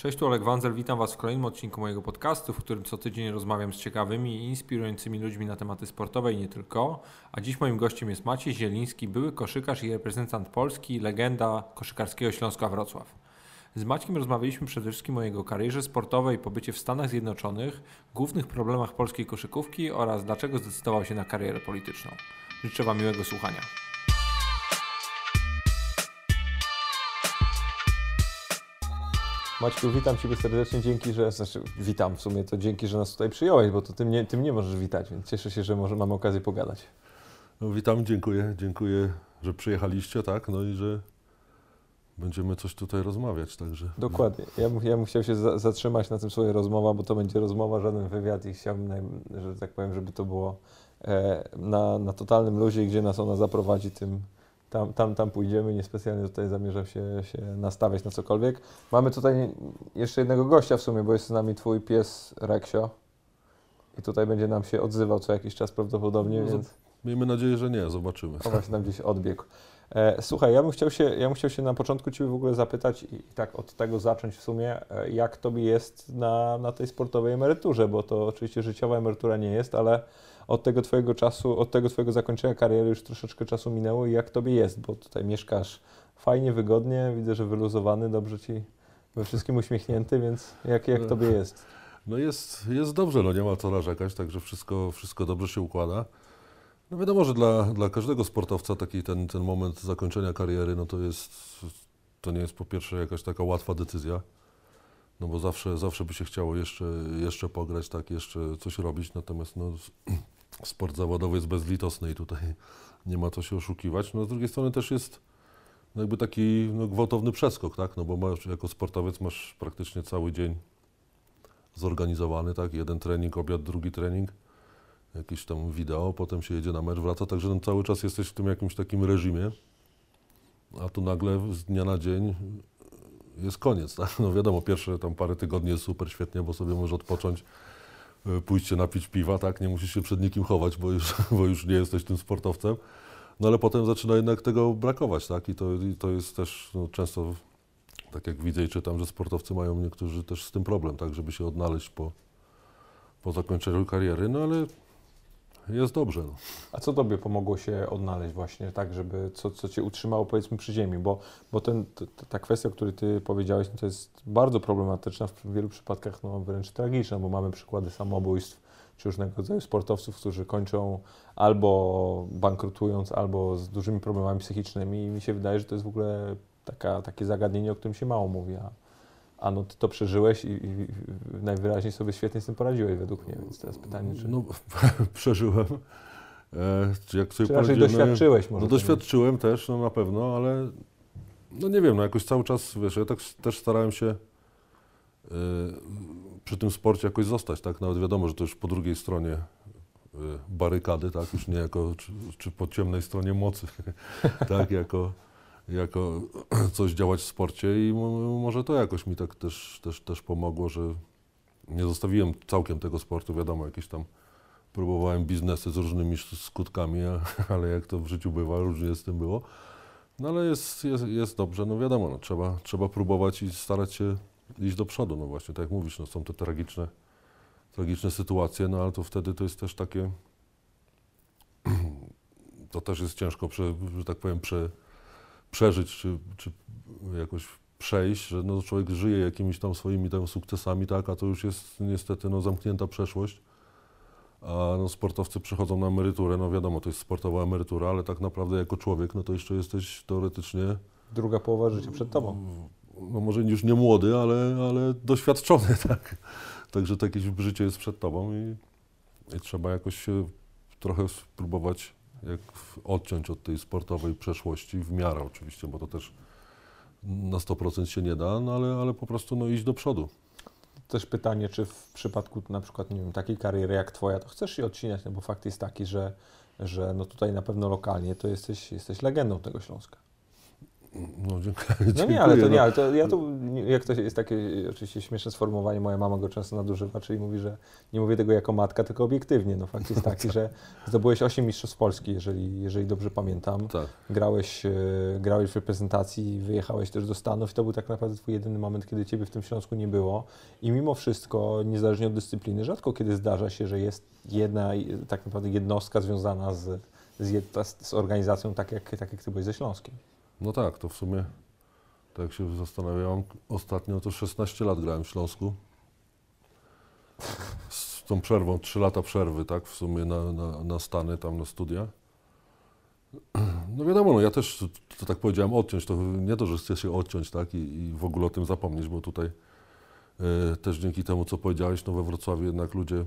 Cześć, tu Olek Wanzel, witam Was w kolejnym odcinku mojego podcastu, w którym co tydzień rozmawiam z ciekawymi i inspirującymi ludźmi na tematy sportowe i nie tylko. A dziś moim gościem jest Maciej Zieliński, były koszykarz i reprezentant Polski, legenda koszykarskiego Śląska Wrocław. Z Maćkiem rozmawialiśmy przede wszystkim o jego karierze sportowej, pobycie w Stanach Zjednoczonych, głównych problemach polskiej koszykówki oraz dlaczego zdecydował się na karierę polityczną. Życzę Wam miłego słuchania. Maćku, witam Ciebie serdecznie, dzięki, że, znaczy witam w sumie, to dzięki, że nas tutaj przyjąłeś, bo to Ty mnie, ty mnie możesz witać, więc cieszę się, że może mamy okazję pogadać. No, witam, dziękuję, dziękuję, że przyjechaliście, tak, no i że będziemy coś tutaj rozmawiać, także. Dokładnie, ja bym, ja bym chciał się za, zatrzymać na tym swojej rozmowa, bo to będzie rozmowa, żaden wywiad i chciałbym, że tak powiem, żeby to było e, na, na totalnym luzie, gdzie nas ona zaprowadzi tym, tam, tam, tam pójdziemy, niespecjalnie tutaj zamierzam się, się nastawiać na cokolwiek. Mamy tutaj jeszcze jednego gościa w sumie, bo jest z nami twój pies Reksio i tutaj będzie nam się odzywał co jakiś czas prawdopodobnie, No, więc... Miejmy nadzieję, że nie, zobaczymy. O, właśnie tam gdzieś odbiegł. E, słuchaj, ja bym, chciał się, ja bym chciał się na początku Ciebie w ogóle zapytać i, i tak od tego zacząć w sumie, e, jak Tobie jest na, na tej sportowej emeryturze, bo to oczywiście życiowa emerytura nie jest, ale od tego Twojego czasu, od tego Twojego zakończenia kariery już troszeczkę czasu minęło i jak Tobie jest, bo tutaj mieszkasz fajnie, wygodnie, widzę, że wyluzowany, dobrze Ci we wszystkim uśmiechnięty, więc jak, jak Tobie jest? No jest, jest dobrze, no nie ma co narzekać, także wszystko, wszystko dobrze się układa. No wiadomo, że dla, dla każdego sportowca taki ten, ten moment zakończenia kariery, no to jest, to nie jest po pierwsze jakaś taka łatwa decyzja, no bo zawsze, zawsze by się chciało jeszcze, jeszcze pograć, tak, jeszcze coś robić, natomiast no, sport zawodowy jest bezlitosny i tutaj nie ma co się oszukiwać. No z drugiej strony też jest no jakby taki no, gwałtowny przeskok, tak, no bo masz, jako sportowiec masz praktycznie cały dzień zorganizowany, tak, jeden trening, obiad, drugi trening, jakieś tam wideo, potem się jedzie na mecz, wraca, także no, cały czas jesteś w tym jakimś takim reżimie, a tu nagle z dnia na dzień jest koniec, tak? No wiadomo, pierwsze tam parę tygodni jest super, świetnie, bo sobie możesz odpocząć, pójść się napić piwa, tak? Nie musisz się przed nikim chować, bo już, bo już nie jesteś tym sportowcem. No ale potem zaczyna jednak tego brakować, tak? I to, i to jest też no, często, tak jak widzę i czytam, że sportowcy mają niektórzy też z tym problem, tak? Żeby się odnaleźć po, po zakończeniu kariery, no ale jest dobrze. No. A co Tobie pomogło się odnaleźć właśnie, tak, żeby, co, co Cię utrzymało powiedzmy przy ziemi, bo, bo ten, t, ta kwestia, o której Ty powiedziałeś, no to jest bardzo problematyczna, w wielu przypadkach no, wręcz tragiczna, bo mamy przykłady samobójstw, czy różnego rodzaju sportowców, którzy kończą albo bankrutując, albo z dużymi problemami psychicznymi i mi się wydaje, że to jest w ogóle taka, takie zagadnienie, o którym się mało mówi, a, a no Ty to przeżyłeś i, i najwyraźniej sobie świetnie z tym poradziłeś według mnie, więc teraz pytanie, czy... No, przeżyłem. E, czy jak sobie Czy raczej doświadczyłeś może? No to nie- doświadczyłem też, no na pewno, ale no nie wiem, no jakoś cały czas, wiesz, ja tak też starałem się y, przy tym sporcie jakoś zostać, tak? Nawet wiadomo, że to już po drugiej stronie y, barykady, tak? Już nie jako, czy, czy po ciemnej stronie mocy, tak? Jako, jako coś działać w sporcie i mo- może to jakoś mi tak też, też, też pomogło, że nie zostawiłem całkiem tego sportu, wiadomo, jakieś tam próbowałem biznesy z różnymi skutkami, ale jak to w życiu bywa, różnie z tym było. No ale jest, jest, jest dobrze, no wiadomo, no, trzeba, trzeba próbować i starać się iść do przodu, no właśnie, tak jak mówisz, no, są te tragiczne, tragiczne sytuacje, no ale to wtedy to jest też takie, to też jest ciężko, prze, że tak powiem, prze, przeżyć, czy, czy jakoś przejść, że no, człowiek żyje jakimiś tam swoimi tam sukcesami, tak, a to już jest niestety no, zamknięta przeszłość. A no, sportowcy przychodzą na emeryturę, no wiadomo, to jest sportowa emerytura, ale tak naprawdę jako człowiek, no to jeszcze jesteś teoretycznie, Druga połowa życia przed Tobą. no może już nie młody, ale, ale doświadczony, tak. Także takie życie jest przed tobą i, i trzeba jakoś się trochę spróbować jak odciąć od tej sportowej przeszłości, w miarę oczywiście, bo to też na 100% się nie da, no ale, ale po prostu no, iść do przodu. Też pytanie, czy w przypadku na przykład, nie wiem, takiej kariery jak Twoja, to chcesz się odcinać, no bo fakt jest taki, że, że no tutaj na pewno lokalnie to jesteś, jesteś legendą tego Śląska. No, dziękuję. No nie, ale to dziękuję, nie, no. ale to ja tu, jak to jest takie oczywiście śmieszne sformułowanie, moja mama go często nadużywa, czyli mówi, że nie mówię tego jako matka, tylko obiektywnie. No fakt jest taki, że zdobyłeś 8 mistrzostw Polski, jeżeli, jeżeli dobrze pamiętam. Tak. Grałeś, e, grałeś w reprezentacji, wyjechałeś też do Stanów i to był tak naprawdę twój jedyny moment, kiedy ciebie w tym Śląsku nie było. I mimo wszystko, niezależnie od dyscypliny, rzadko kiedy zdarza się, że jest jedna tak naprawdę jednostka związana z, z, z organizacją, tak jak, tak jak ty byłeś ze Śląskiem. No tak, to w sumie, tak się zastanawiałem, ostatnio to 16 lat grałem w Śląsku. Z tą przerwą, 3 lata przerwy, tak, w sumie na, na, na Stany, tam na studia. No wiadomo, no ja też, to tak powiedziałem, odciąć, to nie to, że chcę się odciąć, tak, i, i w ogóle o tym zapomnieć, bo tutaj e, też dzięki temu, co powiedziałeś, no we Wrocławiu jednak ludzie,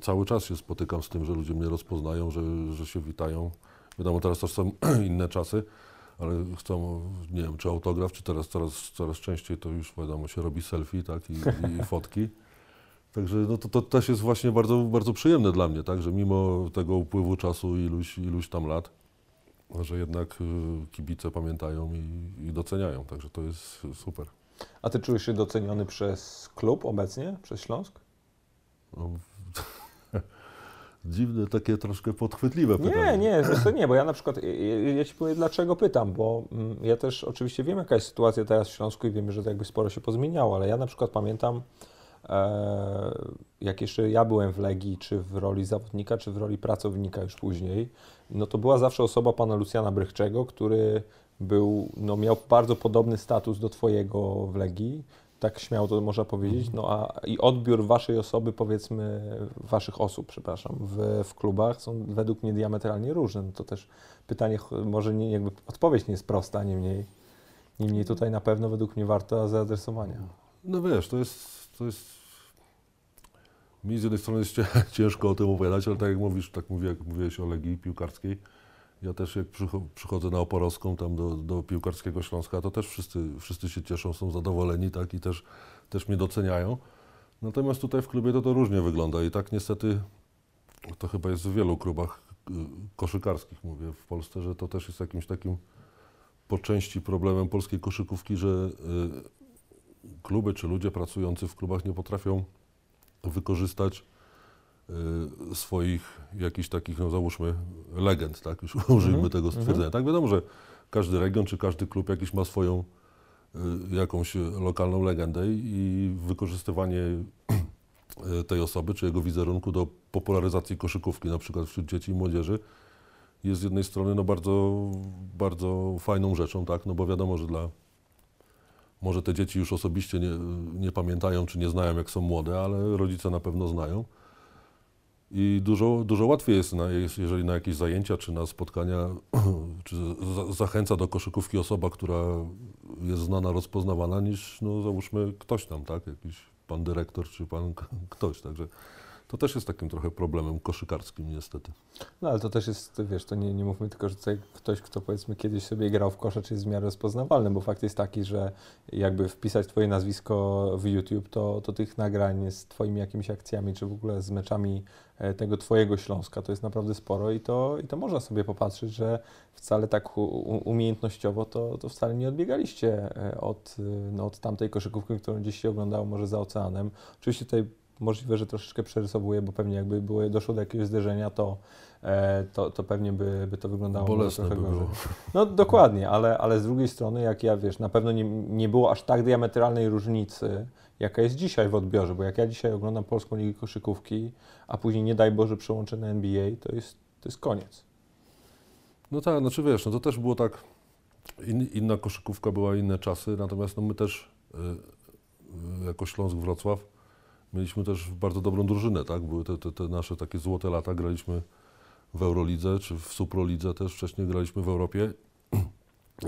cały czas się spotykam z tym, że ludzie mnie rozpoznają, że, że się witają. Wiadomo, teraz też są inne czasy, ale chcą, nie wiem, czy autograf, czy teraz coraz, coraz częściej to już wiadomo, się robi selfie, tak, i, i fotki. Także no to, to też jest właśnie bardzo, bardzo przyjemne dla mnie, tak, że mimo tego upływu czasu iluś, iluś tam lat, że jednak y, kibice pamiętają i, i doceniają, także to jest super. A ty czujesz się doceniony przez klub obecnie, przez Śląsk? No, dziwne, takie troszkę podchwytliwe Nie, pytanie. nie, wiesz co, nie, bo ja na przykład, ja, Ci powiem dlaczego pytam, bo mm, ja też oczywiście wiem jaka jest sytuacja teraz w Śląsku i wiemy, że to jakby sporo się pozmieniało, ale ja na przykład pamiętam, e, jak jeszcze ja byłem w Legii, czy w roli zawodnika, czy w roli pracownika już później, no to była zawsze osoba pana Lucjana Brychczego, który był, no miał bardzo podobny status do Twojego w Legii, tak śmiało to można powiedzieć, no a i odbiór Waszej osoby, powiedzmy, Waszych osób, przepraszam, w, w klubach są według mnie diametralnie różne. No to też pytanie, może nie, jakby odpowiedź nie jest prosta, niemniej, niemniej tutaj na pewno według mnie warto zaadresowania. No wiesz, to jest, to jest... Mi z jednej strony jest ciężko o tym opowiadać, ale tak jak mówisz, tak mówię, jak mówiłeś o Legii Piłkarskiej, ja też jak przycho- przychodzę na Oporowską, tam do, do Piłkarskiego Śląska, to też wszyscy, wszyscy się cieszą, są zadowoleni, tak, i też, też mnie doceniają. Natomiast tutaj w klubie to to różnie wygląda i tak niestety to chyba jest w wielu klubach y, koszykarskich, mówię, w Polsce, że to też jest jakimś takim po części problemem polskiej koszykówki, że y, kluby czy ludzie pracujący w klubach nie potrafią wykorzystać swoich jakichś takich, no załóżmy, legend, tak, już użyjmy Mhm, tego stwierdzenia. Tak, wiadomo, że każdy region czy każdy klub jakiś ma swoją y, jakąś lokalną legendę i wykorzystywanie y, tej osoby czy jego wizerunku do popularyzacji koszykówki, na przykład wśród dzieci i młodzieży, jest z jednej strony no bardzo, bardzo fajną rzeczą, tak, no bo wiadomo, że dla może te dzieci już osobiście nie, nie pamiętają czy nie znają, jak są młode, ale rodzice na pewno znają. I dużo, dużo łatwiej jest, na, jeżeli na jakieś zajęcia czy na spotkania, czy za, zachęca do koszykówki osoba, która jest znana, rozpoznawana, niż no, załóżmy ktoś tam, tak? Jakiś pan dyrektor czy pan ktoś. Także to też jest takim trochę problemem koszykarskim niestety. No ale to też jest, wiesz, to nie, nie mówmy tylko, że tutaj ktoś, kto powiedzmy kiedyś sobie grał w kosze, czy jest w miarę rozpoznawalny, bo fakt jest taki, że jakby wpisać Twoje nazwisko w YouTube, to, to tych nagrań z Twoimi jakimiś akcjami, czy w ogóle z meczami e, tego Twojego Śląska, to jest naprawdę sporo i to, i to można sobie popatrzeć, że wcale tak umiejętnościowo to, to wcale nie odbiegaliście e, od, e, no, od tamtej koszykówki, którą gdzieś się oglądało może za oceanem. Oczywiście tutaj możliwe, że troszeczkę przerysowuję, bo pewnie jakby było, doszło do jakiegoś zderzenia, to, e, to, to pewnie by, by to wyglądało Bolesne trochę by gorzej. było. No dokładnie, ale, ale z drugiej strony, jak ja wiesz, na pewno nie, nie było aż tak diametralnej różnicy, jaka jest dzisiaj w odbiorze, bo jak ja dzisiaj oglądam Polską Ligę Koszykówki, a później nie daj Boże przełączę na NBA, to jest, to jest koniec. No tak, znaczy wiesz, no to też było tak, in, inna koszykówka była, inne czasy, natomiast no my też y, y, jako Śląsk Wrocław mieliśmy też bardzo dobrą drużynę, tak? Były te, te, te nasze takie złote lata, graliśmy w Eurolidze, czy w Suprolidze też, wcześniej graliśmy w Europie.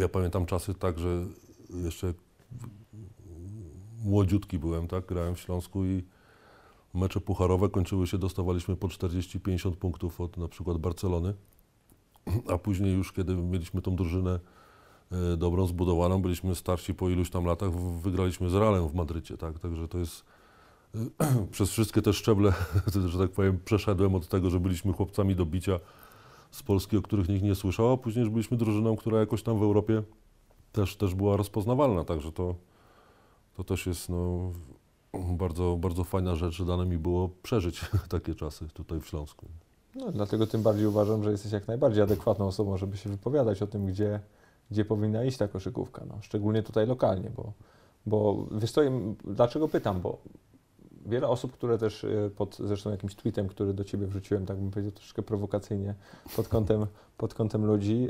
Ja pamiętam czasy tak, że jeszcze młodziutki byłem, tak? Grałem w Śląsku i mecze pucharowe kończyły się, dostawaliśmy po 40-50 punktów od na przykład Barcelony. A później już, kiedy mieliśmy tą drużynę e, dobrą, zbudowaną, byliśmy starsi po iluś tam latach, wygraliśmy z Realem w Madrycie, tak? Także to jest przez wszystkie te szczeble, że tak powiem, przeszedłem od tego, że byliśmy chłopcami do bicia z Polski, o których nikt nie słyszał, a później już byliśmy drużyną, która jakoś tam w Europie też, też była rozpoznawalna, także to, to też jest no, bardzo, bardzo fajna rzecz, że dane mi było przeżyć takie czasy tutaj w Śląsku. No, dlatego tym bardziej uważam, że jesteś jak najbardziej adekwatną osobą, żeby się wypowiadać o tym, gdzie, gdzie powinna iść ta koszykówka. No, szczególnie tutaj lokalnie, bo, bo wiesz co, dlaczego pytam, bo wiele osób, które też y, pod zresztą jakimś tweetem, który do Ciebie wrzuciłem, tak bym powiedział troszeczkę prowokacyjnie, pod kątem, pod kątem ludzi,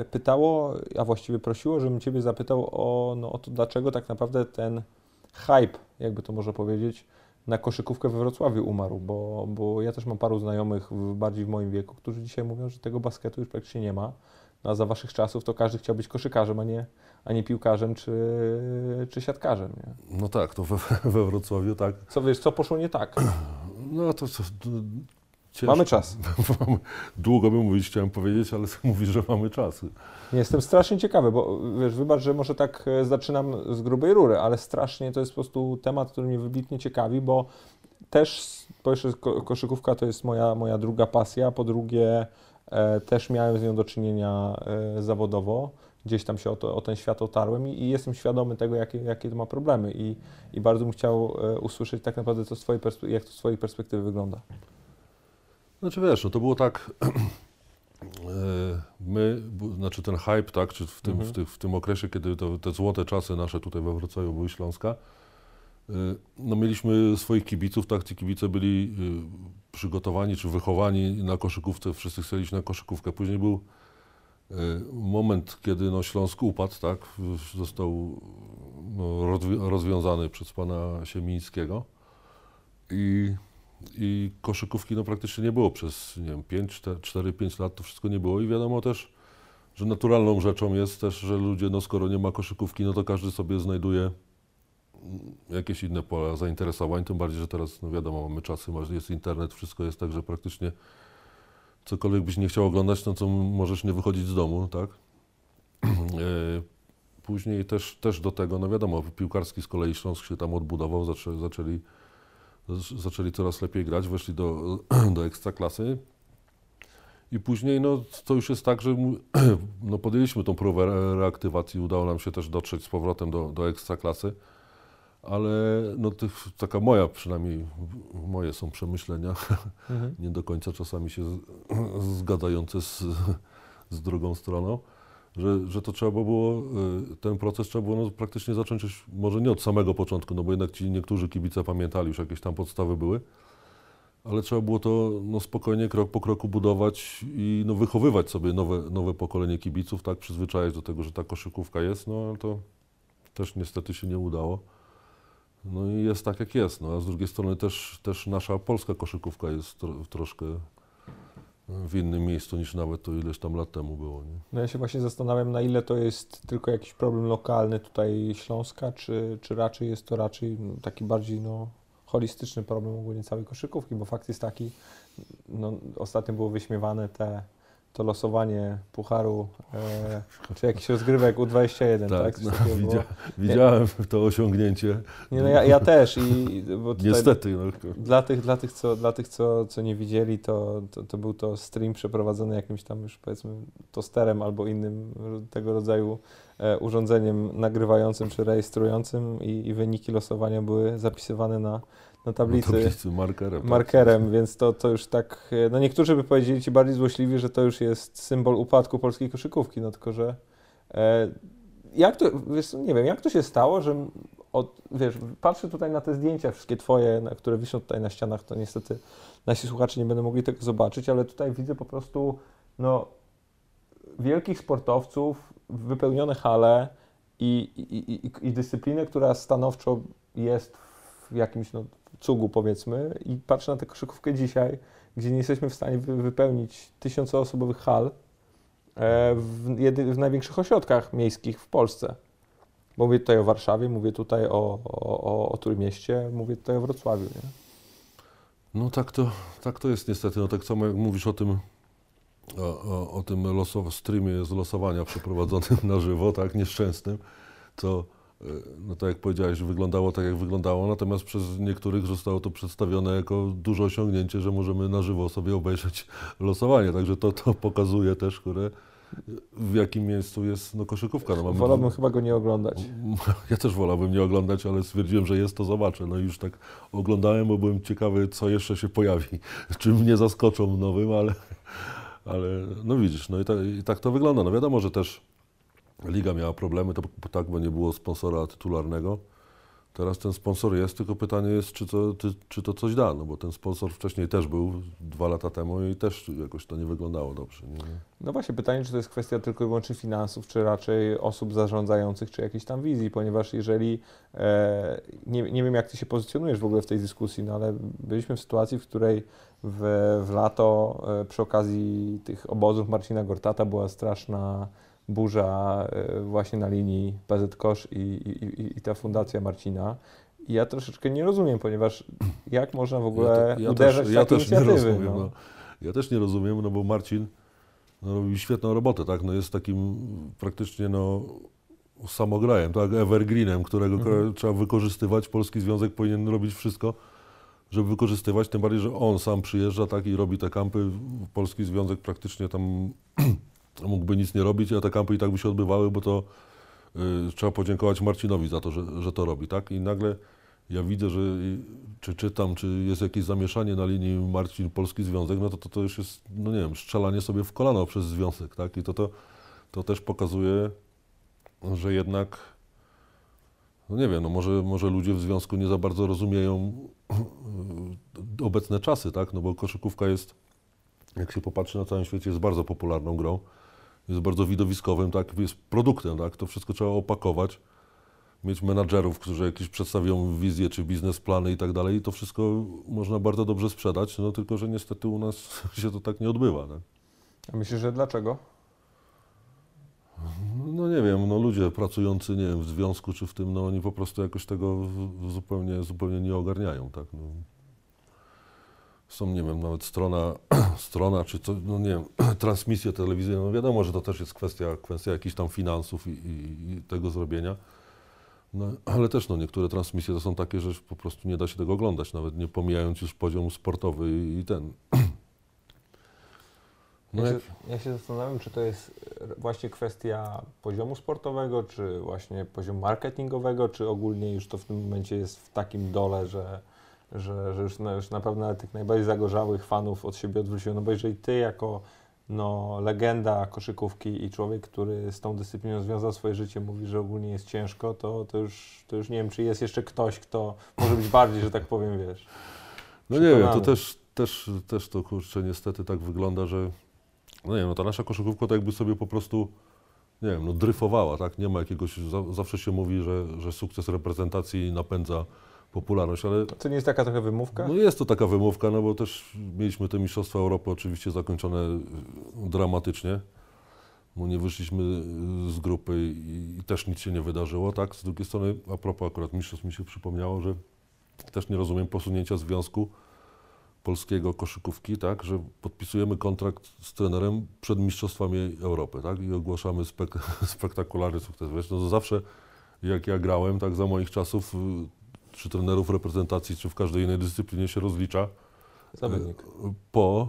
y, pytało, a właściwie prosiło, żebym Ciebie zapytał o, no, o to, dlaczego tak naprawdę ten hype, jakby to można powiedzieć, na koszykówkę we Wrocławiu umarł, bo, bo ja też mam paru znajomych w, bardziej w moim wieku, którzy dzisiaj mówią, że tego basketu już praktycznie nie ma. No a za waszych czasów to każdy chciał być koszykarzem, a nie, a nie piłkarzem czy, czy siatkarzem. Nie? No tak, to we, we Wrocławiu tak. Co wiesz, co poszło nie tak? No to co, d- ciężko. Mamy czas. Długo by mówić, chciałem powiedzieć, ale mówisz, że mamy czas. Jestem strasznie ciekawy, bo wiesz, wybacz, że może tak e, zaczynam z grubej rury, ale strasznie to jest po prostu temat, który mnie wybitnie ciekawi, bo też, po pierwsze ko- koszykówka to jest moja, moja druga pasja, po drugie też miałem z nią do czynienia e, zawodowo, gdzieś tam się o, to, o ten świat otarłem i, i jestem świadomy tego, jakie, jakie to ma problemy i, i bardzo bym chciał e, usłyszeć tak naprawdę, co z twojej jak to z Twojej perspektywy wygląda. Znaczy wiesz, no to było tak, e, my, znaczy ten hype, tak, czy w tym, Mhm. w, w tym okresie, kiedy to, te złote czasy nasze tutaj we Wrocławiu były Śląska, e, no mieliśmy swoich kibiców, tak, ci kibice byli e, przygotowani czy wychowani na koszykówce, wszyscy chcieliśmy na koszykówkę. Później był e, moment, kiedy no, Śląsk upadł, tak, został no, rozwi- rozwiązany przez pana Siemińskiego. I i koszykówki no praktycznie nie było przez, nie wiem, 5, 4-5 lat to wszystko nie było. I wiadomo też, że naturalną rzeczą jest też, że ludzie, no skoro nie ma koszykówki, no to każdy sobie znajduje jakieś inne pola zainteresowań, tym bardziej, że teraz, no wiadomo, mamy czasy, jest internet, wszystko jest tak, że praktycznie cokolwiek byś nie chciał oglądać, no to możesz nie wychodzić z domu, tak? E, Później też, też do tego, no wiadomo, piłkarski z kolei Śląsk się tam odbudował, zaczę, zaczęli zaczęli coraz lepiej grać, weszli do, do ekstraklasy. I później no, to już jest tak, że no, podjęliśmy tą próbę re- reaktywacji, udało nam się też dotrzeć z powrotem do, do ekstraklasy, ale no, tych, taka moja przynajmniej, moje są przemyślenia, Mhm. nie do końca czasami się z, zgadzające z, z drugą stroną, że, że to trzeba było, y, ten proces trzeba było no, praktycznie zacząć już, może nie od samego początku, no bo jednak ci niektórzy kibice pamiętali, już jakieś tam podstawy były, ale trzeba było to no, spokojnie, krok po kroku budować i no, wychowywać sobie nowe, nowe pokolenie kibiców, tak, przyzwyczajać do tego, że ta koszykówka jest, no ale to też niestety się nie udało. No i jest tak, jak jest. No, a z drugiej strony też, też nasza polska koszykówka jest tro, troszkę w innym miejscu niż nawet to ileś tam lat temu było. Nie? No ja się właśnie zastanawiam, na ile to jest tylko jakiś problem lokalny tutaj Śląska, czy, czy raczej jest to raczej taki bardziej no, holistyczny problem ogólnie całej koszykówki, bo fakt jest taki, no, ostatnio było wyśmiewane te, to losowanie pucharu, e, czy jakiś rozgrywek U21, tak? Coś no, widzia, widziałem to osiągnięcie. Nie, no ja, ja też i Niestety. No, dla tych, dla tych, co, dla tych co, co nie widzieli, to, to, to był to stream przeprowadzony jakimś tam już powiedzmy tosterem albo innym tego rodzaju e, urządzeniem nagrywającym czy rejestrującym i, i wyniki losowania były zapisywane na, na tablicy tablicy markerem. tak. markerem, więc to, to już tak, e, no niektórzy by powiedzieli ci bardziej złośliwie, że to już jest symbol upadku polskiej koszykówki, no tylko, że e, jak to, wiesz, nie wiem, jak to się stało, że od, wiesz, patrzę tutaj na te zdjęcia wszystkie twoje, na, które wiszą tutaj na ścianach, to niestety nasi słuchacze nie będą mogli tego zobaczyć, ale tutaj widzę po prostu, no, wielkich sportowców, wypełnione hale i, i, i, i dyscyplinę, która stanowczo jest w jakimś no, cugu, powiedzmy, i patrzę na tę koszykówkę dzisiaj, gdzie nie jesteśmy w stanie wy, wypełnić tysiącoosobowych hal e, w, jedy, w największych ośrodkach miejskich w Polsce. Mówię tutaj o Warszawie, mówię tutaj o, o, o, o mówię tutaj o Wrocławiu. Nie? No tak to, tak to jest niestety. No tak samo jak mówisz o tym, o, o, o tym losow- streamie z losowania przeprowadzonym na żywo, tak, nieszczęsnym, to no tak jak powiedziałeś, wyglądało tak jak wyglądało, natomiast przez niektórych zostało to przedstawione jako duże osiągnięcie, że możemy na żywo sobie obejrzeć losowanie. Także to, to pokazuje też, które w jakim miejscu jest no, koszykówka. No, mamy Wolałbym chyba go nie oglądać. Ja też wolałbym nie oglądać, ale stwierdziłem, że jest, to zobaczę. No i już tak oglądałem, bo byłem ciekawy, co jeszcze się pojawi. Czym mnie zaskoczą nowym, ale, ale no widzisz, no i, ta, i tak to wygląda. No wiadomo, że też liga miała problemy, to tak, bo nie było sponsora tytularnego. Teraz ten sponsor jest, tylko pytanie jest, czy to, ty, czy to coś da, no bo ten sponsor wcześniej też był dwa lata temu i też jakoś to nie wyglądało dobrze. Nie? No właśnie, pytanie, czy to jest kwestia tylko i wyłącznie finansów, czy raczej osób zarządzających, czy jakiejś tam wizji, ponieważ jeżeli, e, nie, nie wiem jak Ty się pozycjonujesz w ogóle w tej dyskusji, no ale byliśmy w sytuacji, w której w, w lato e, przy okazji tych obozów Marcina Gortata była straszna burza e, właśnie na linii PZ Kosz i, i, i ta fundacja Marcina. I ja troszeczkę nie rozumiem, ponieważ jak można w ogóle ja, to, ja uderzać też, w ja takie też nie rozumiem. no. No. Ja też nie rozumiem, no bo Marcin no, robi świetną robotę, tak? No, jest takim praktycznie no, samograjem, tak? Evergreenem, którego Mhm. trzeba wykorzystywać. Polski Związek powinien robić wszystko, żeby wykorzystywać, tym bardziej, że on sam przyjeżdża tak i robi te kampy. Polski Związek praktycznie tam mógłby nic nie robić, a te kampy i tak by się odbywały, bo to y, trzeba podziękować Marcinowi za to, że, że to robi, tak? I nagle ja widzę, że czy czytam, czy jest jakieś zamieszanie na linii Marcin Polski Związek, no to, to to już jest, no nie wiem, strzelanie sobie w kolano przez związek, tak? I to, to, to też pokazuje, że jednak, no nie wiem, no może, może ludzie w związku nie za bardzo rozumieją y, obecne czasy, tak? No bo koszykówka jest, jak się popatrzy na całym świecie, jest bardzo popularną grą. Jest bardzo widowiskowym, tak? Jest produktem, tak? To wszystko trzeba opakować mieć menadżerów, którzy jakieś przedstawią wizję czy biznesplany i tak dalej i to wszystko można bardzo dobrze sprzedać, no tylko, że niestety u nas się to tak nie odbywa. Tak? A myślisz, że dlaczego? No nie wiem, no ludzie pracujący, nie wiem, w związku czy w tym, no oni po prostu jakoś tego zupełnie, zupełnie nie ogarniają, tak. No. Są, nie wiem, nawet strona, strona czy co, no nie wiem, transmisje telewizyjne, no wiadomo, że to też jest kwestia, kwestia jakichś tam finansów i, i, i tego zrobienia. No, ale też no, niektóre transmisje to są takie, że po prostu nie da się tego oglądać, nawet nie pomijając już poziom sportowy i, i ten. No ja, jak, się, ja się zastanawiam, czy to jest e, właśnie kwestia poziomu sportowego, czy właśnie poziomu marketingowego, czy ogólnie już to w tym momencie jest w takim dole, że, że, że już, na, już na pewno tych najbardziej zagorzałych fanów od siebie odwróciło. No bo jeżeli ty jako no, legenda koszykówki i człowiek, który z tą dyscypliną związał swoje życie, mówi, że ogólnie jest ciężko, to, to, już, to już nie wiem, czy jest jeszcze ktoś, kto może być bardziej, że tak powiem, wiesz. No nie wiem, to też, też, też to kurczę niestety tak wygląda, że no nie wiem, no ta nasza koszykówka to jakby sobie po prostu, nie wiem, no dryfowała, tak? Nie ma jakiegoś, za, zawsze się mówi, że, że sukces reprezentacji napędza popularność, ale To nie jest taka trochę wymówka? no jest to taka wymówka, no bo też mieliśmy te Mistrzostwa Europy oczywiście zakończone dramatycznie, bo nie wyszliśmy z grupy i, i też nic się nie wydarzyło, tak? Z drugiej strony, a propos akurat mistrzostw mi się przypomniało, że też nie rozumiem posunięcia Związku Polskiego Koszykówki, tak? Że podpisujemy kontrakt z trenerem przed Mistrzostwami Europy, tak? I ogłaszamy spek spektakularny sukces. Wiesz, no zawsze jak ja grałem, tak za moich czasów, czy trenerów reprezentacji, czy w każdej innej dyscyplinie się rozlicza Zawodnik. po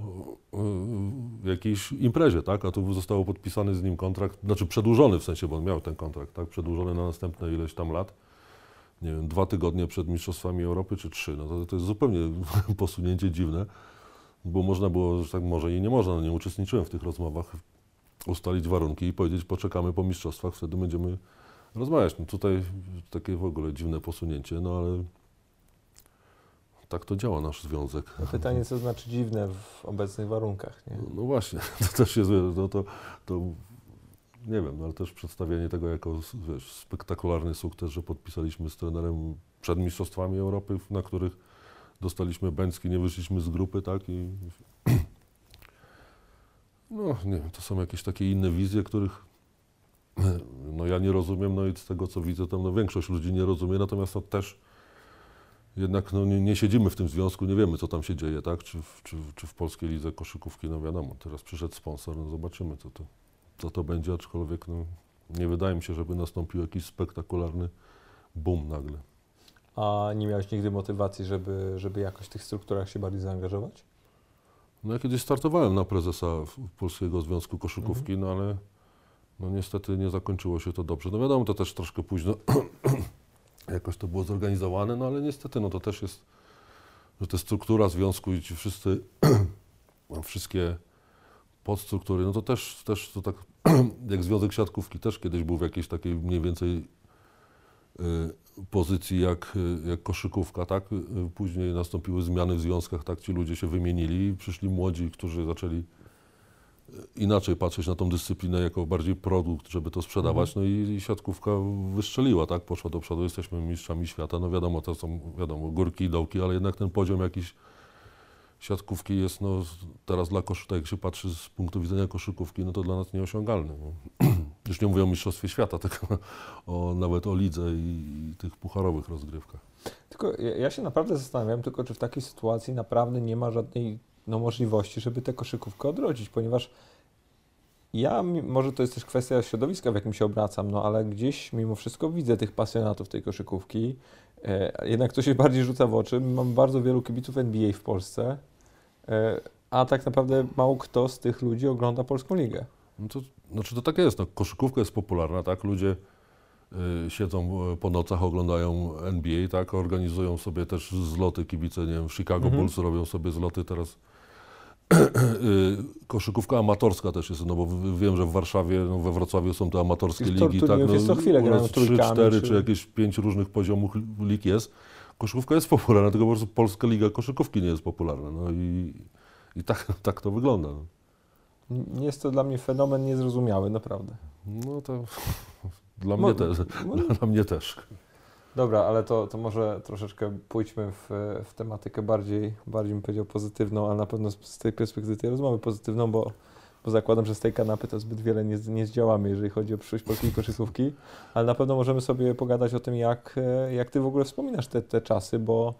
y, jakiejś imprezie, tak? A tu zostało podpisany z nim kontrakt, znaczy przedłużony w sensie, bo on miał ten kontrakt, tak? Przedłużony na następne ileś tam lat. Nie wiem, dwa tygodnie przed Mistrzostwami Europy, czy trzy. No to, to jest zupełnie posunięcie dziwne, bo można było, że tak może i nie można, no nie uczestniczyłem w tych rozmowach, ustalić warunki i powiedzieć, poczekamy po mistrzostwach, wtedy będziemy rozmawiać. No tutaj takie w ogóle dziwne posunięcie, no ale tak to działa nasz związek. Pytanie, co znaczy dziwne w obecnych warunkach, nie? No właśnie, to też jest, no to, to nie wiem, no ale też przedstawienie tego jako wiesz, spektakularny sukces, że podpisaliśmy z trenerem przed Mistrzostwami Europy, na których dostaliśmy bęcki, nie wyszliśmy z grupy, tak, i no nie wiem, to są jakieś takie inne wizje, których no ja nie rozumiem, no i z tego co widzę, tam no większość ludzi nie rozumie, natomiast to też jednak no, nie, nie siedzimy w tym związku, nie wiemy, co tam się dzieje, tak? Czy w, czy, czy w polskiej lidze koszykówki, no wiadomo, teraz przyszedł sponsor, no zobaczymy, co to, co to będzie, aczkolwiek no, nie wydaje mi się, żeby nastąpił jakiś spektakularny boom nagle. A nie miałeś nigdy motywacji, żeby, żeby jakoś w tych strukturach się bardziej zaangażować? No ja kiedyś startowałem na prezesa Polskiego Związku Koszykówki, no ale no niestety nie zakończyło się to dobrze. No wiadomo, to też troszkę późno jakoś to było zorganizowane, no ale niestety no to też jest, że ta struktura związku i ci wszyscy, wszystkie podstruktury, no to też, też to tak jak Związek Siatkówki też kiedyś był w jakiejś takiej mniej więcej y, pozycji jak, y, jak koszykówka, tak? Y, Później nastąpiły zmiany w związkach, tak? Ci ludzie się wymienili i przyszli młodzi, którzy zaczęli inaczej patrzeć na tą dyscyplinę jako bardziej produkt, żeby to sprzedawać, no i, i siatkówka wystrzeliła, tak? Poszła do przodu, jesteśmy mistrzami świata, no wiadomo, to są, wiadomo, górki i dołki, ale jednak ten poziom jakiś siatkówki jest, no teraz dla koszy, tak jak się patrzy z punktu widzenia koszykówki, no to dla nas nieosiągalny. No. Już nie mówię o Mistrzostwie Świata, tylko o, nawet o lidze i, i tych pucharowych rozgrywkach. Tylko ja, ja się naprawdę zastanawiam, tylko czy w takiej sytuacji naprawdę nie ma żadnej no, możliwości, żeby tę koszykówkę odrodzić, ponieważ ja, może to jest też kwestia środowiska, w jakim się obracam, no ale gdzieś mimo wszystko widzę tych pasjonatów tej koszykówki. E, jednak to się bardziej rzuca w oczy. Mam bardzo wielu kibiców NBA w Polsce, e, a tak naprawdę mało kto z tych ludzi ogląda Polską Ligę. No to, znaczy to tak jest, no, koszykówka jest popularna, tak? Ludzie y, siedzą y, po nocach, oglądają NBA, tak? Organizują sobie też zloty kibice, nie wiem, Chicago Mhm. Bulls robią sobie zloty teraz. Y, Koszykówka amatorska też jest, no bo wiem, że w Warszawie, no we Wrocławiu są te amatorskie Tych tor- ligi, tak? turniejów jest co chwilę, grają nas trójkami, trzy, cztery, czy- czy jakieś pięć różnych poziomów lig jest. Koszykówka jest popularna, tylko po prostu Polska Liga Koszykówki nie jest popularna, no i, i tak, tak to wygląda. No. Jest to dla mnie fenomen niezrozumiały, naprawdę. No to dla mnie też. Dla mnie też. Dobra, ale to, to może troszeczkę pójdźmy w, w tematykę bardziej, bardziej bym powiedział pozytywną, ale na pewno z, z tej perspektywy tej rozmowy pozytywną, bo, bo zakładam, że z tej kanapy to zbyt wiele nie, nie zdziałamy, jeżeli chodzi o przyszłość polskiej koszykówki, ale na pewno możemy sobie pogadać o tym, jak, e, jak ty w ogóle wspominasz te, te czasy, bo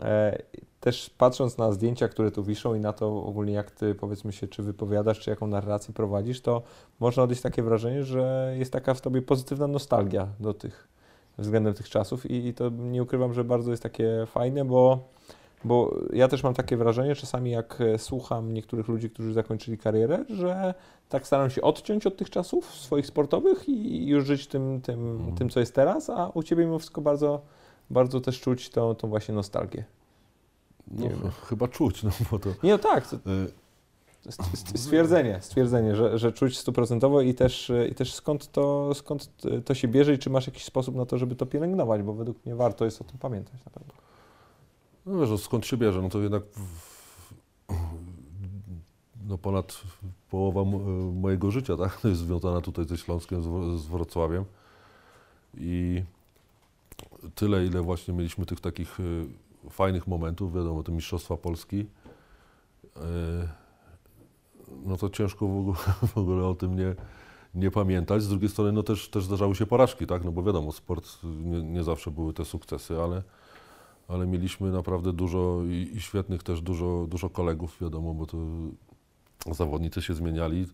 e, też patrząc na zdjęcia, które tu wiszą i na to ogólnie jak ty powiedzmy się, czy wypowiadasz, czy jaką narrację prowadzisz, to można odnieść takie wrażenie, że jest taka w tobie pozytywna nostalgia do tych względem tych czasów i, i to nie ukrywam, że bardzo jest takie fajne, bo, bo ja też mam takie wrażenie czasami jak e, słucham niektórych ludzi, którzy zakończyli karierę, że tak staram się odciąć od tych czasów swoich sportowych i już żyć tym, tym, Mhm. tym co jest teraz, a u Ciebie mimo wszystko bardzo, bardzo też czuć tą, tą właśnie nostalgię. No, Nie wiem. chyba czuć, no bo to. Nie, no tak, to st- stwierdzenie, stwierdzenie, że, że czuć stuprocentowo i też, e, i też skąd, to, skąd to się bierze i czy masz jakiś sposób na to, żeby to pielęgnować, bo według mnie warto jest o tym pamiętać na pewno. No wiesz, no skąd się bierze? No to jednak no ponad połowa m- mojego życia, tak? Jest związana tutaj ze Śląskiem, z, Wro- z Wrocławiem. I tyle, ile właśnie mieliśmy tych takich y, fajnych momentów, wiadomo, te Mistrzostwa Polski, y, no to ciężko w ogóle, w ogóle o tym nie, nie pamiętać. Z drugiej strony, no też, też zdarzały się porażki, tak? No bo wiadomo, sport nie, nie zawsze były te sukcesy, ale, ale mieliśmy naprawdę dużo i, i świetnych też dużo, dużo kolegów, wiadomo, bo to zawodnicy się zmieniali,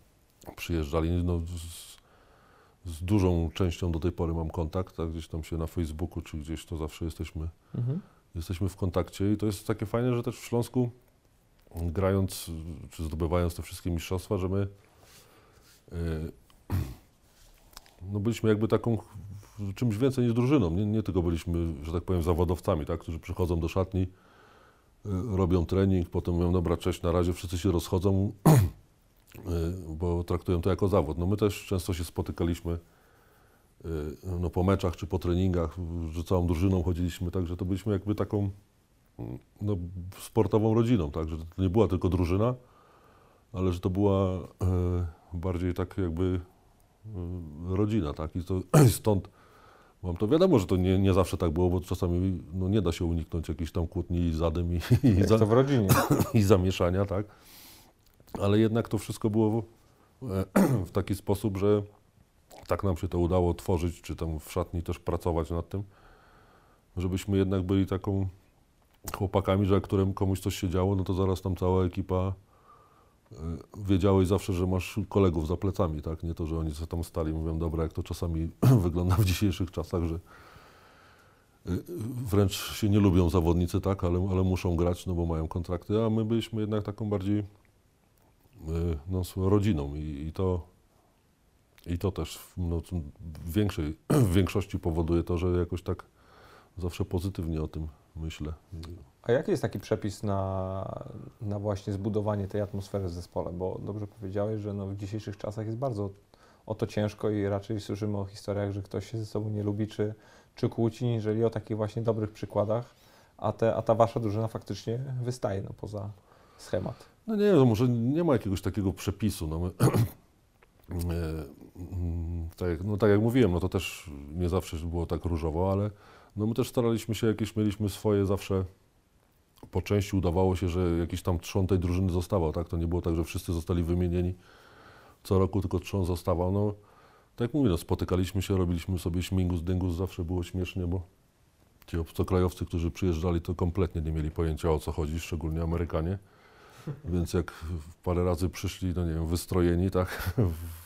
przyjeżdżali, no z, z dużą częścią do tej pory mam kontakt, tak? gdzieś tam się na Facebooku czy gdzieś to zawsze jesteśmy Mhm. jesteśmy w kontakcie i to jest takie fajne, że też w Śląsku grając czy zdobywając te wszystkie mistrzostwa, że my y, no byliśmy jakby taką czymś więcej niż drużyną. Nie, nie tylko byliśmy, że tak powiem, zawodowcami, tak, którzy przychodzą do szatni, y, robią trening, potem mówią, dobra, cześć, na razie wszyscy się rozchodzą, y, bo traktują to jako zawód. No my też często się spotykaliśmy no, po meczach czy po treningach, że całą drużyną chodziliśmy, także to byliśmy jakby taką no, sportową rodziną, tak, że to nie była tylko drużyna, ale że to była e, bardziej tak jakby e, rodzina, tak, i to stąd mam to wiadomo, że to nie, nie zawsze tak było, bo czasami no, nie da się uniknąć jakichś tam kłótni i zadym i, i, za, w rodzinie. i zamieszania, tak? Ale jednak to wszystko było w, w taki sposób, że tak nam się to udało tworzyć, czy tam w szatni też pracować nad tym, żebyśmy jednak byli taką chłopakami, że jak którym komuś coś się działo, no to zaraz tam cała ekipa y, wiedziałeś zawsze, że masz kolegów za plecami, tak? Nie to, że oni sobie tam stali mówią, dobra, jak to czasami wygląda w dzisiejszych czasach, że y, wręcz się nie lubią zawodnicy, tak, ale, ale muszą grać, no bo mają kontrakty, a my byliśmy jednak taką bardziej y, no, rodziną i, i to i to też no, w, większej, w większości powoduje to, że jakoś tak zawsze pozytywnie o tym myślę. A jaki jest taki przepis na, na właśnie zbudowanie tej atmosfery w zespole? Bo dobrze powiedziałeś, że no w dzisiejszych czasach jest bardzo o to ciężko i raczej słyszymy o historiach, że ktoś się ze sobą nie lubi czy, czy kłóci, niżeli o takich właśnie dobrych przykładach, a, te, a ta wasza drużyna faktycznie wystaje no, poza schemat. No nie, no może nie ma jakiegoś takiego przepisu. No my, tak, no tak jak mówiłem, no to też nie zawsze było tak różowo, ale no my też staraliśmy się, jakieś mieliśmy swoje zawsze po części udawało się, że jakiś tam trzon tej drużyny zostawał, tak? To nie było tak, że wszyscy zostali wymienieni co roku, tylko trzon zostawał. No, tak jak mówię, no, spotykaliśmy się, robiliśmy sobie śmigus, dyngus, zawsze było śmiesznie, bo ci obcokrajowcy, którzy przyjeżdżali, to kompletnie nie mieli pojęcia o co chodzi, szczególnie Amerykanie. Więc jak parę razy przyszli, no nie wiem, wystrojeni, tak,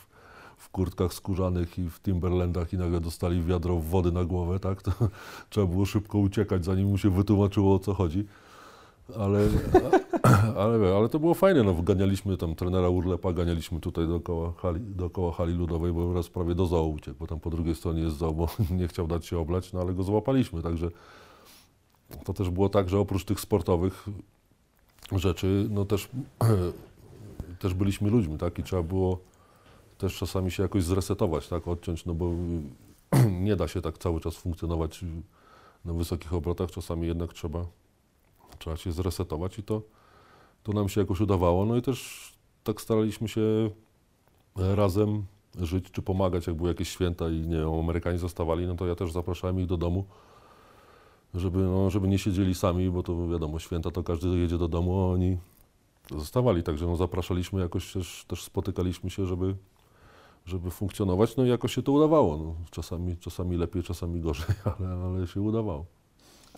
w kurtkach skórzanych i w Timberlandach i nagle dostali wiadro wody na głowę, tak, to trzeba było szybko uciekać, zanim mu się wytłumaczyło o co chodzi. Ale, ale, ale to było fajne, no ganialiśmy tam trenera Urlepa, ganialiśmy tutaj dookoła hali, dookoła hali ludowej, bo raz prawie do zoo uciekł, bo tam po drugiej stronie jest zoo, bo nie chciał dać się oblać, no ale go złapaliśmy, także to też było tak, że oprócz tych sportowych rzeczy, no też, też byliśmy ludźmi, tak, i trzeba było też czasami się jakoś zresetować, tak, odciąć, no bo nie da się tak cały czas funkcjonować na wysokich obrotach, czasami jednak trzeba trzeba się zresetować i to, to nam się jakoś udawało. No i też tak staraliśmy się razem żyć czy pomagać, jak były jakieś święta i nie wiem, Amerykanie zostawali, no to ja też zapraszałem ich do domu, żeby, no, żeby nie siedzieli sami, bo to wiadomo, święta to każdy jedzie do domu, a oni zostawali, także no, zapraszaliśmy jakoś też, też spotykaliśmy się, żeby, żeby funkcjonować, no i jakoś się to udawało. No, czasami, czasami lepiej, czasami gorzej, ale, ale się udawało.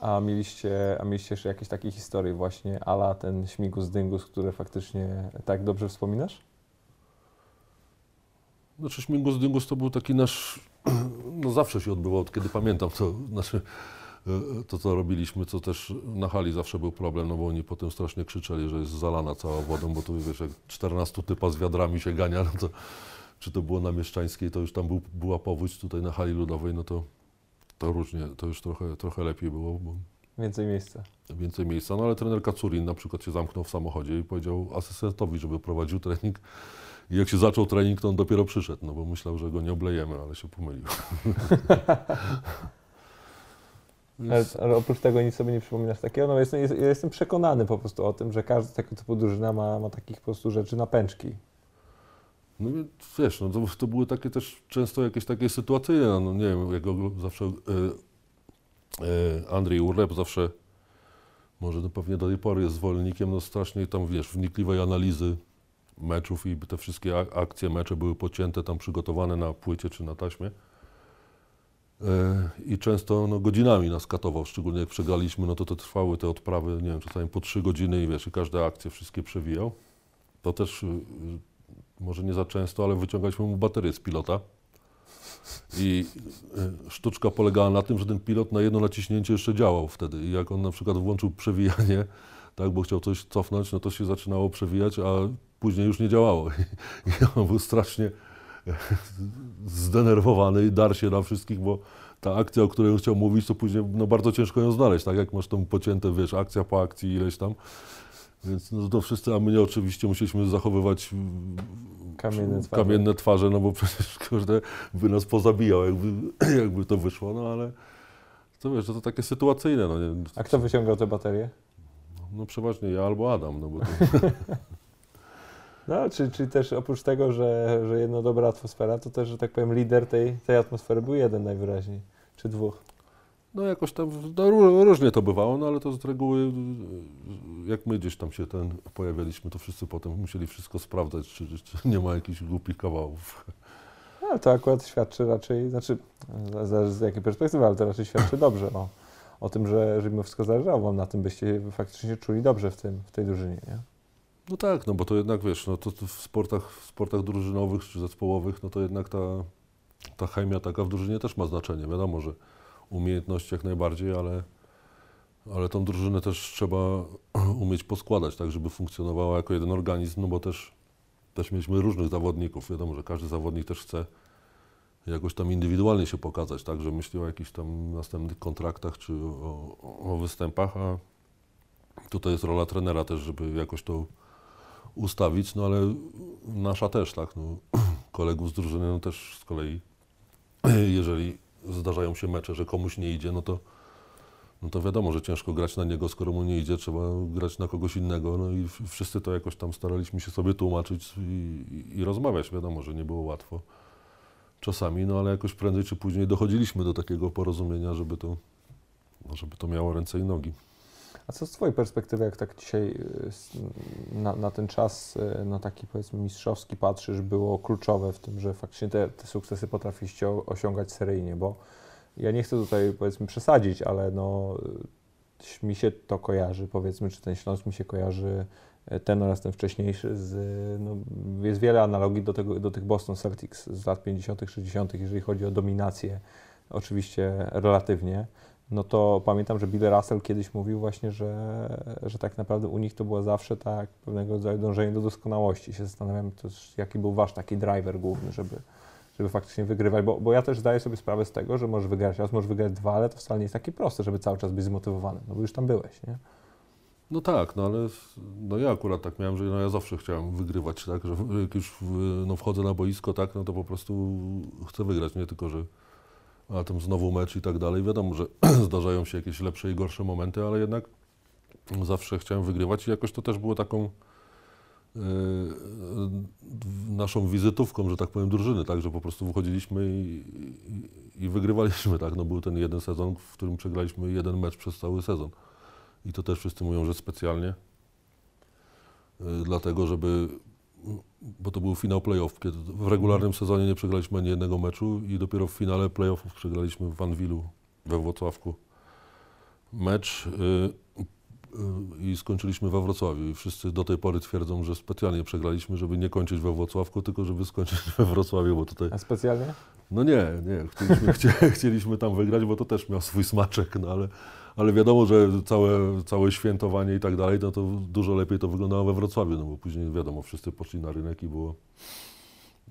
A mieliście, a mieliście jeszcze jakieś takie historie właśnie ala ten śmigus dyngus, które faktycznie tak dobrze wspominasz? Znaczy śmigus dyngus to był taki nasz, no zawsze się odbywał, od kiedy pamiętam, to znaczy e, to co robiliśmy, co też na hali zawsze był problem, no bo oni potem strasznie krzyczeli, że jest zalana cała wodą, bo tu wiesz, jak 14 typa z wiadrami się gania, no to czy to było na Mieszczańskiej, to już tam był, była powódź tutaj na hali ludowej, no to to różnie, to już trochę, trochę lepiej było. Bo więcej miejsca. Więcej miejsca, no ale trener Kacurin na przykład się zamknął w samochodzie i powiedział asystentowi, żeby prowadził trening. I jak się zaczął trening, to on dopiero przyszedł, no bo myślał, że go nie oblejemy, ale się pomylił. ale, oprócz tego nic sobie nie przypominasz takiego? No jestem, jestem przekonany po prostu o tym, że każdy tego typu drużyna ma, ma takich po prostu rzeczy na pęczki. No wiesz, no to, to, były takie też często jakieś takie sytuacyjne, no nie wiem, jak zawsze e, e, Andrzej Urlep zawsze, może no pewnie do tej pory jest zwolennikiem, no strasznie tam, wiesz, wnikliwej analizy meczów i te wszystkie akcje, mecze były pocięte, tam przygotowane na płycie czy na taśmie. E, I często no, godzinami nas katował, szczególnie jak przegraliśmy, no to te trwały te odprawy, nie wiem, czasami po trzy godziny i wiesz, i każde akcje wszystkie przewijał. To też może nie za często, ale wyciągaliśmy mu baterię z pilota. I e, sztuczka polegała na tym, że ten pilot na jedno naciśnięcie jeszcze działał wtedy. I jak on na przykład włączył przewijanie, tak, bo chciał coś cofnąć, no to się zaczynało przewijać, a później już nie działało. I on był strasznie zdenerwowany i dar się na wszystkich, bo ta akcja, o której on chciał mówić, to później no, bardzo ciężko ją znaleźć, tak jak masz tą pocięte, wiesz, akcja po akcji ileś tam. Więc no to wszyscy, a my oczywiście musieliśmy zachowywać kamienne twarze, kamienne twarze no bo przecież każdy by nas pozabijał, jakby, jakby to wyszło, no ale to wiesz, to, to takie sytuacyjne. No, nie, a kto wyciągał te baterie? No przeważnie ja albo Adam, no bo to... No, czy, czy też oprócz tego, że, że jedna dobra atmosfera, to też, że tak powiem, lider tej, tej atmosfery był jeden najwyraźniej, czy dwóch? No jakoś tam, no, różnie to bywało, no ale to z reguły, jak my gdzieś tam się ten pojawialiśmy, to wszyscy potem musieli wszystko sprawdzać, czy, czy nie ma jakichś głupich kawałów. No, to akurat świadczy raczej, znaczy, zależy z jakiej perspektywy, ale to raczej świadczy dobrze o, o tym, że, że mimo wszystko zależało wam na tym, byście faktycznie czuli dobrze w, tym, w tej drużynie, nie? No tak, no bo to jednak, wiesz, no to, to w, sportach, w sportach drużynowych czy zespołowych, no to jednak ta, ta chemia taka w drużynie też ma znaczenie. Wiadomo, że umiejętności jak najbardziej, ale, ale tą drużynę też trzeba umieć poskładać tak, żeby funkcjonowała jako jeden organizm, no bo też, też mieliśmy różnych zawodników. Wiadomo, że każdy zawodnik też chce jakoś tam indywidualnie się pokazać, tak, że myśli o jakichś tam następnych kontraktach czy o, o występach, a tutaj jest rola trenera też, żeby jakoś to ustawić, no ale nasza też, tak, no, kolegów z drużyny no też z kolei, jeżeli zdarzają się mecze, że komuś nie idzie, no to, no to wiadomo, że ciężko grać na niego, skoro mu nie idzie, trzeba grać na kogoś innego, no i wszyscy to jakoś tam staraliśmy się sobie tłumaczyć i, i, i rozmawiać, wiadomo, że nie było łatwo czasami, no ale jakoś prędzej czy później dochodziliśmy do takiego porozumienia, żeby to, no, żeby to miało ręce i nogi. A co z Twojej perspektywy, jak tak dzisiaj y, na, na ten czas, y, no taki powiedzmy mistrzowski patrzysz, było kluczowe w tym, że faktycznie te, te sukcesy potrafiliście osiągać seryjnie, bo ja nie chcę tutaj powiedzmy przesadzić, ale no y, mi się to kojarzy, powiedzmy, czy ten Śląsk mi się kojarzy ten oraz ten wcześniejszy, z, no, jest wiele analogii do, tego, do tych Boston Celtics z lat 50., 60., jeżeli chodzi o dominację, oczywiście relatywnie no to pamiętam, że Bill Russell kiedyś mówił właśnie, że, że tak naprawdę u nich to było zawsze tak pewnego rodzaju dążenie do doskonałości. Się zastanawiam też, jaki był wasz taki driver główny, żeby, żeby faktycznie wygrywać, bo, bo ja też zdaję sobie sprawę z tego, że możesz wygrać raz, możesz wygrać dwa, ale to wcale nie jest takie proste, żeby cały czas być zmotywowany, no bo już tam byłeś, nie? No tak, no ale no ja akurat tak miałem, że no ja zawsze chciałem wygrywać, tak, że jak już w, no wchodzę na boisko, tak, no to po prostu chcę wygrać, nie tylko, że a tam znowu mecz i tak dalej. Wiadomo, że zdarzają się jakieś lepsze i gorsze momenty, ale jednak zawsze chciałem wygrywać. I jakoś to też było taką yy, naszą wizytówką, że tak powiem, drużyny, tak, że po prostu wychodziliśmy i, i, i, wygrywaliśmy, tak, no był ten jeden sezon, w którym przegraliśmy jeden mecz przez cały sezon. I to też wszyscy mówią, że specjalnie, yy, dlatego, żeby bo to był finał playoff, w regularnym sezonie nie przegraliśmy ani jednego meczu i dopiero w finale playoffów przegraliśmy w Anwilu we Wrocławku. Mecz yy, yy, i skończyliśmy we Wrocławiu. I wszyscy do tej pory twierdzą, że specjalnie przegraliśmy, żeby nie kończyć we Wrocławku, tylko żeby skończyć we Wrocławiu, bo tutaj... A specjalnie? No nie, nie, chcieliśmy, chcieliśmy tam wygrać, bo to też miał swój smaczek, no ale ale wiadomo, że całe, całe świętowanie i tak dalej, no to dużo lepiej to wyglądało we Wrocławiu, no bo później wiadomo, wszyscy poszli na rynek i było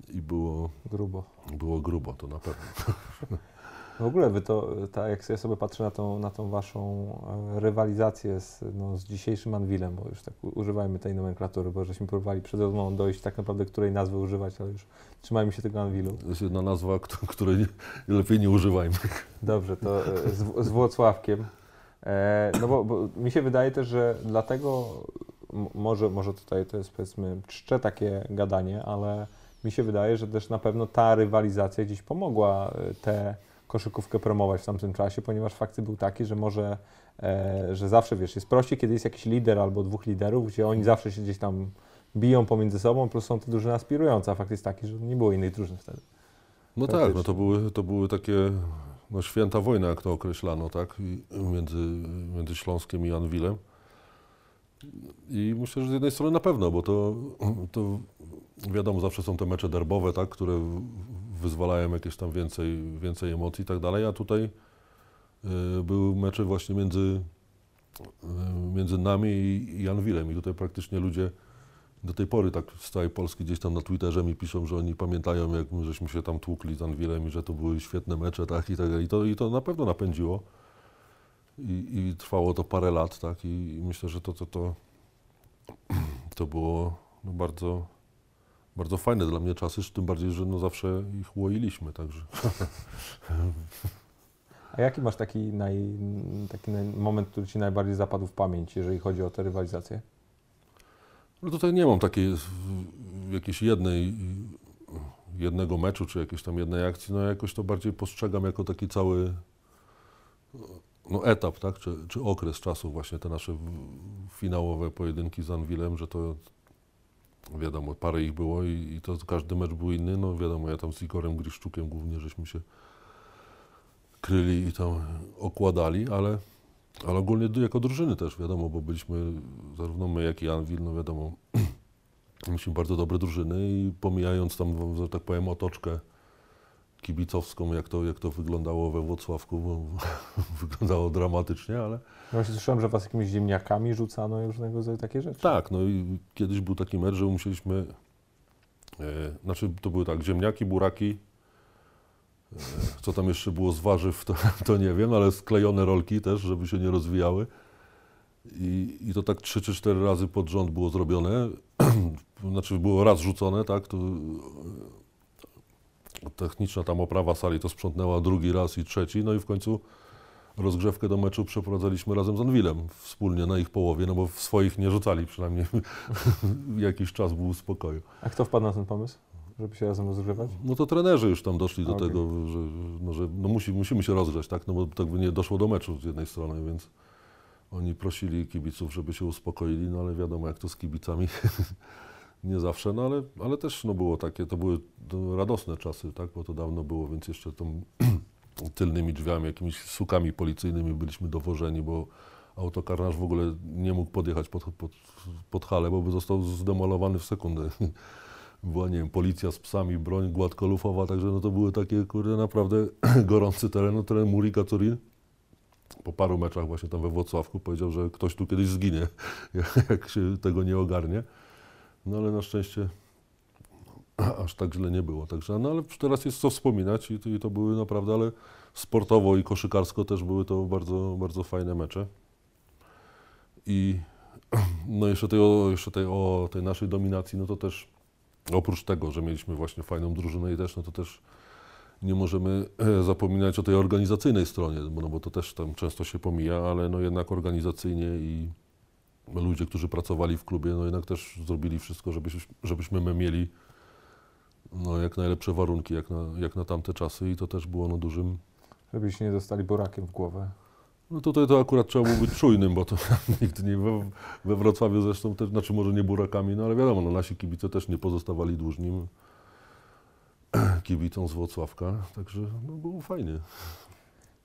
i było grubo. Było grubo, to na pewno. W ogóle wy to, tak jak ja sobie patrzę na tą, na tą waszą e, rywalizację z, no, z dzisiejszym Anwilem, bo już tak używajmy tej nomenklatury, bo żeśmy próbowali przed rozmową dojść tak naprawdę, której nazwy używać, ale już trzymajmy się tego Anwilu. To jest jedna nazwa, której lepiej nie używajmy. Dobrze, to e, z, z Włocławkiem. E, no bo, bo, mi się wydaje też, że dlatego może, może tutaj to jest powiedzmy czcze takie gadanie, ale mi się wydaje, że też na pewno ta rywalizacja gdzieś pomogła e, tę koszykówkę promować w tamtym czasie, ponieważ fakt był taki, że może, e, że zawsze wiesz, jest prościej, kiedy jest jakiś lider albo dwóch liderów, gdzie oni zawsze się gdzieś tam biją pomiędzy sobą, plus są te drużyny aspirujące, a fakt jest taki, że nie było innych drużyn wtedy. No tak, no to były, to były takie no, święta wojna, jak to określano, tak, między, między Śląskiem i Anwilem. I myślę, że z jednej strony na pewno, bo to, to wiadomo, zawsze są te mecze derbowe, tak, które wyzwalają jakieś tam więcej, więcej emocji i tak dalej, a tutaj y, były mecze właśnie między, y, między nami i, i Anwilem. I tutaj praktycznie ludzie do tej pory tak z całej Polski gdzieś tam na Twitterze mi piszą, że oni pamiętają, jak my żeśmy się tam tłukli z Anwilem i że to były świetne mecze, tak, i tak I to, i to na pewno napędziło. I, I, trwało to parę lat, tak, i, i myślę, że to, to, to, to było no, bardzo, bardzo fajne dla mnie czasy, tym bardziej, że no zawsze ich łoiliśmy, także. A jaki masz taki, naj, taki moment, który Ci najbardziej zapadł w pamięć, jeżeli chodzi o tę rywalizację? No tutaj nie mam takiej jakiejś jednej, jednego meczu, czy jakiejś tam jednej akcji, no jakoś to bardziej postrzegam jako taki cały no, etap, tak, czy, czy okres czasu właśnie te nasze finałowe pojedynki z Anwilem, że to wiadomo, parę ich było i, i to każdy mecz był inny, no wiadomo, ja tam z Igorem Griszczukiem głównie żeśmy się kryli i tam okładali, ale ale ogólnie jako drużyny też, wiadomo, bo byliśmy, zarówno my, jak i Anvil, no wiadomo, mieliśmy bardzo dobre drużyny i pomijając tam, że tak powiem, otoczkę kibicowską, jak to, jak to wyglądało we Włocławku, bo wyglądało dramatycznie, ale No Właśnie słyszałem, że was jakimiś ziemniakami rzucano i różnego rodzaju takie rzeczy. tak, no i kiedyś był taki mecz, że musieliśmy, e, znaczy to były tak, ziemniaki, buraki, co tam jeszcze było z warzyw, to, to nie wiem, ale sklejone rolki też, żeby się nie rozwijały. I, I to tak trzy czy cztery razy pod rząd było zrobione, znaczy było raz rzucone, tak, to e, techniczna tam oprawa sali to sprzątnęła drugi raz i trzeci, no i w końcu rozgrzewkę do meczu przeprowadzaliśmy razem z Anwilem wspólnie na ich połowie, no bo w swoich nie rzucali przynajmniej jakiś czas był spokoju. A kto wpadł na ten pomysł, żeby się razem rozgrzewać? No to trenerzy już tam doszli do Okej. tego, że, no, że no musi, musimy się rozgrzać, tak, no bo tak by nie doszło do meczu z jednej strony, więc oni prosili kibiców, żeby się uspokoili, no ale wiadomo jak to z kibicami, nie zawsze, no ale, ale też no było takie, to były radosne czasy, tak, bo to dawno było, więc jeszcze tą tylnymi drzwiami, jakimiś sukami policyjnymi byliśmy dowożeni, bo autokarnaż w ogóle nie mógł podjechać pod, pod, pod halę, bo by został zdemolowany w sekundę. Była, nie wiem, policja z psami, broń gładkolufowa, także no to były takie, kurde, naprawdę gorący teren. No, teren Murika Turin po paru meczach właśnie tam we Włocławku powiedział, że ktoś tu kiedyś zginie, jak się tego nie ogarnie. No ale na szczęście aż tak źle nie było. Także, no ale teraz jest co wspominać i i to były naprawdę, ale sportowo i koszykarsko też były to bardzo, bardzo fajne mecze. I no jeszcze tej, jeszcze tej, o tej naszej dominacji, no to też oprócz tego, że mieliśmy właśnie fajną drużynę i też, no to też nie możemy e, zapominać o tej organizacyjnej stronie, bo, no bo to też tam często się pomija, ale no jednak organizacyjnie i ludzie, którzy pracowali w klubie, no jednak też zrobili wszystko, żebyśmy, żebyśmy my mieli no, jak najlepsze warunki, jak na, jak na tamte czasy i to też było no, dużym... Żebyście nie dostali burakiem w głowę. No tutaj to akurat trzeba było być czujnym, bo to nigdy nie we, we Wrocławiu zresztą też, znaczy może nie burakami, no ale wiadomo, no, nasi kibice też nie pozostawali dłużni kibicom z Włocławka, także no, było fajnie.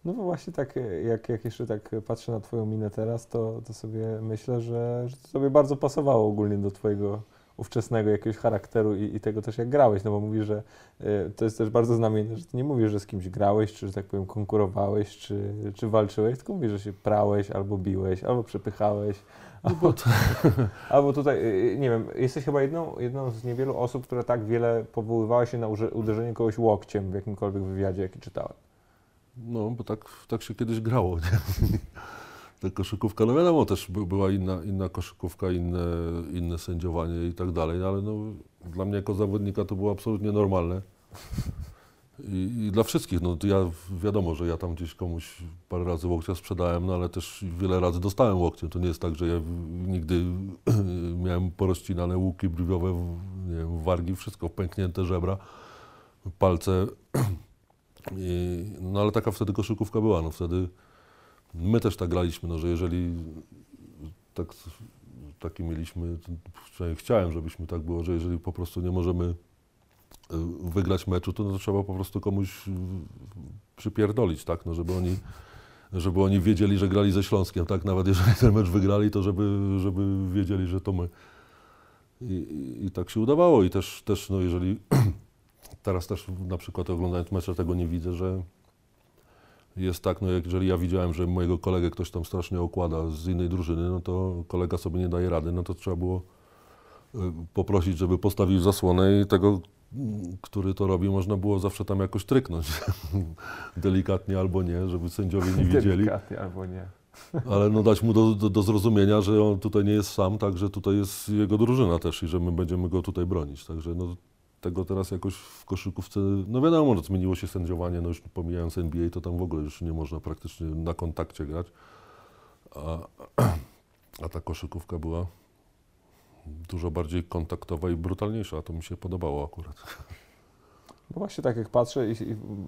No właśnie tak, jak, jak jeszcze tak patrzę na twoją minę teraz, to, to sobie myślę, że, że to sobie bardzo pasowało ogólnie do twojego ówczesnego jakiegoś charakteru i, i tego też jak grałeś, no bo mówisz, że y, to jest też bardzo znamienne, że ty nie mówisz, że z kimś grałeś, czy że tak powiem konkurowałeś, czy, czy walczyłeś, tylko mówisz, że się prałeś, albo biłeś, albo przepychałeś, albo, albo tutaj, y, nie wiem, jesteś chyba jedną, jedną z niewielu osób, która tak wiele powoływała się na uderzenie kogoś łokciem w jakimkolwiek wywiadzie, jaki czytałem. No, bo tak, tak się kiedyś grało, nie? Ta koszykówka, no wiadomo, też by, była inna, inna koszykówka, inne, inne sędziowanie i tak dalej, ale no, dla mnie jako zawodnika to było absolutnie normalne. I, I dla wszystkich, no ja wiadomo, że ja tam gdzieś komuś parę razy łokcia sprzedałem, no ale też wiele razy dostałem łokciem. To nie jest tak, że ja nigdy miałem porozcinane łuki brwiowe, nie wiem, wargi, wszystko, pęknięte żebra, palce. I, no ale taka wtedy koszykówka była, no wtedy my też tak graliśmy, no że jeżeli tak, taki mieliśmy, przynajmniej chciałem, żebyśmy tak było, że jeżeli po prostu nie możemy y, wygrać meczu, to, no to trzeba po prostu komuś y, przypierdolić, tak, no żeby oni, żeby oni wiedzieli, że grali ze Śląskiem, tak, nawet jeżeli ten mecz wygrali, to żeby, żeby wiedzieli, że to my. I, i, i tak się udawało i też, też no jeżeli teraz też na przykład oglądając mecze tego nie widzę, że jest tak, no jeżeli ja widziałem, że mojego kolegę ktoś tam strasznie okłada z innej drużyny, no to kolega sobie nie daje rady, no to trzeba było y, poprosić, żeby postawił zasłonę i tego, który to robi, można było zawsze tam jakoś tryknąć. Delikatnie albo nie, żeby sędziowie nie widzieli, Delikatnie albo nie. ale no dać mu do, do, do zrozumienia, że on tutaj nie jest sam, tak, że tutaj jest jego drużyna też i że my będziemy go tutaj bronić. Także no, tego teraz jakoś w koszykówce, no wiadomo, że zmieniło się sędziowanie, no już pomijając NBA, to tam w ogóle już nie można praktycznie na kontakcie grać. A, a ta koszykówka była dużo bardziej kontaktowa i brutalniejsza, a to mi się podobało akurat. No właśnie tak jak patrzę,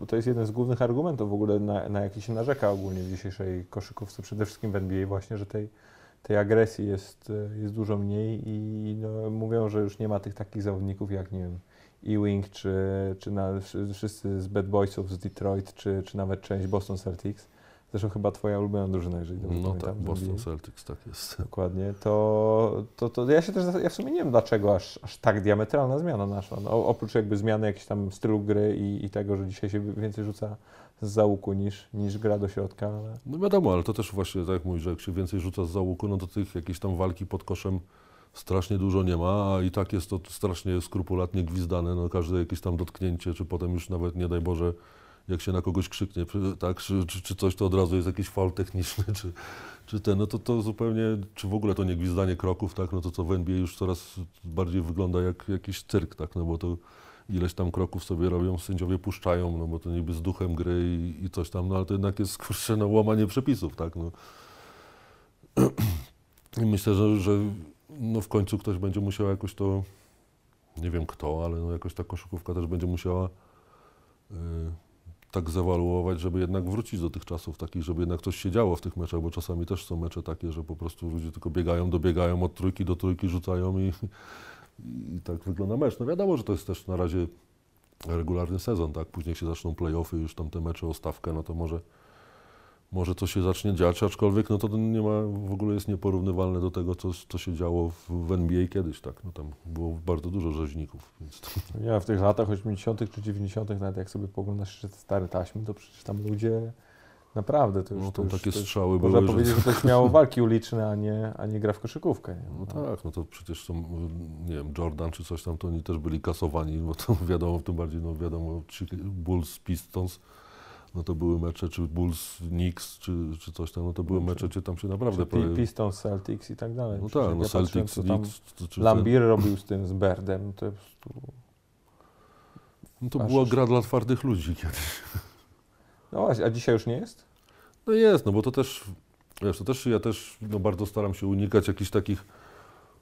to jest jeden z głównych argumentów w ogóle, na, na jaki się narzeka ogólnie w dzisiejszej koszykówce, przede wszystkim w NBA właśnie, że tej, tej agresji jest, jest dużo mniej i no, mówią, że już nie ma tych takich zawodników jak, nie wiem, Ewing, czy, czy na, wszy- wszyscy z Bad Boysów z Detroit, czy, czy nawet część Boston Celtics, zresztą chyba twoja ulubiona drużyna, jeżeli dobrze No pamiętam. tak, Boston NBA. Celtics, tak jest. Dokładnie, to, to, to ja się też, ja w sumie nie wiem dlaczego aż, aż tak diametralna zmiana naszła. No, oprócz jakby zmiany jakiegoś tam stylu gry i, i tego, że dzisiaj się więcej rzuca z załuku niż, niż gra do środka, ale No wiadomo, ale to też właśnie, tak jak mówisz, że jak się więcej rzuca z załuku, no to tych jakiejś tam walki pod koszem strasznie dużo nie ma, a i tak jest to strasznie skrupulatnie gwizdane, no każde jakieś tam dotknięcie, czy potem już nawet, nie daj Boże, jak się na kogoś krzyknie, tak, czy, czy, czy coś, to od razu jest jakiś faul techniczny, czy, czy ten, no to, to zupełnie, czy w ogóle to nie gwizdanie kroków, tak, no to co w NBA już coraz bardziej wygląda jak jakiś cyrk, tak, no bo to ileś tam kroków sobie robią, sędziowie puszczają, no bo to niby z duchem gry i, i coś tam, no ale to jednak jest, kurczę, no łamanie przepisów, tak, no. I myślę, że, że no w końcu ktoś będzie musiał jakoś to, nie wiem kto, ale no jakoś ta koszykówka też będzie musiała y, tak zawaluować, żeby jednak wrócić do tych czasów takich, żeby jednak coś się działo w tych meczach, bo czasami też są mecze takie, że po prostu ludzie tylko biegają, dobiegają od trójki do trójki, rzucają i, i tak wygląda mecz. No wiadomo, że to jest też na razie regularny sezon, tak? Później się zaczną play-offy, już tam te mecze o stawkę, no to może, może to się zacznie dziać, aczkolwiek no to nie ma, w ogóle jest nieporównywalne do tego, co, co się działo w, w NBA kiedyś, tak? No tam było bardzo dużo rzeźników, więc to, ja w tych latach 80. czy 90., nawet jak sobie poglądasz te stare taśmy, to przecież tam ludzie naprawdę to już, no, to tam już, takie to już strzały można były, powiedzieć, że to śmiało walki uliczne, a nie, a nie gra w koszykówkę. Nie? No tak, no to przecież są, nie wiem, Jordan czy coś tam, to oni też byli kasowani, bo to wiadomo, tym bardziej, no wiadomo, Bulls, Pistons, no to były mecze, czy Bulls, Knicks, czy, czy coś tam, no to były czy- mecze, gdzie tam się naprawdę... Czy prawie- Pistons, Celtics i tak dalej. No tak, no ja Celtics, Knicks, czy, czy ten- Lambir robił z tym, z Berdem, to prostu... no to aż- była gra dla twardych ludzi kiedyś. No właśnie, a dzisiaj już nie jest? No jest, no bo to też, wiesz, to też ja też no bardzo staram się unikać jakichś takich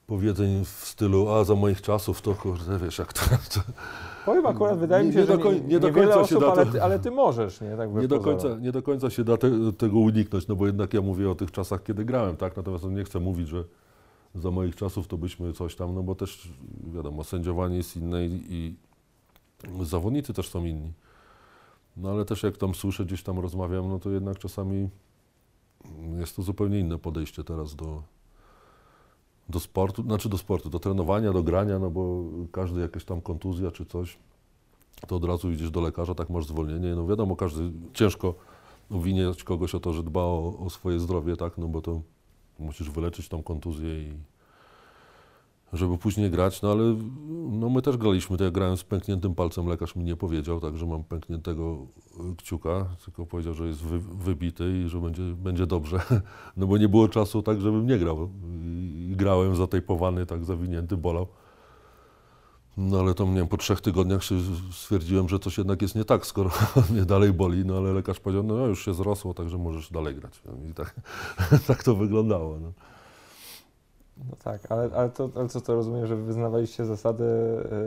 powiedzeń w stylu, a za moich czasów to kurde, wiesz, jak to, to Powiem akurat, wydaje Nie- mi się, nie że do koń- nie do niewiele końca się osób, da to- ale, ty, ale ty możesz, nie? Tak nie do, końca, nie do końca się da te, tego uniknąć, no bo jednak ja mówię o tych czasach, kiedy grałem, tak, natomiast no nie chcę mówić, że za moich czasów to byśmy coś tam, no bo też wiadomo, sędziowanie jest inne i, i zawodnicy też są inni. No ale też jak tam słyszę, gdzieś tam rozmawiam, no to jednak czasami jest to zupełnie inne podejście teraz do, do sportu, znaczy do sportu, do trenowania, do grania, no bo każdy jakaś tam kontuzja czy coś, to od razu idziesz do lekarza, tak masz zwolnienie. No wiadomo, każdy ciężko obwiniać kogoś o to, że dba o, o swoje zdrowie, tak, no bo to musisz wyleczyć tą kontuzję i żeby później grać, no ale no my też graliśmy, to ja grałem z pękniętym palcem, lekarz mi nie powiedział, tak, że mam pękniętego y, kciuka, tylko powiedział, że jest wy, wybity i że będzie, będzie dobrze, no bo nie było czasu tak, żebym nie grał i, grałem zatejpowany, tak zawinięty, bolał. No ale to nie wiem, po trzech tygodniach stwierdziłem, że coś jednak jest nie tak, skoro mnie dalej boli, no ale lekarz powiedział, no już się zrosło, także możesz dalej grać. I tak, tak to wyglądało. No. No tak, ale, ale, to, ale co to rozumiem, że wy wyznawaliście zasadę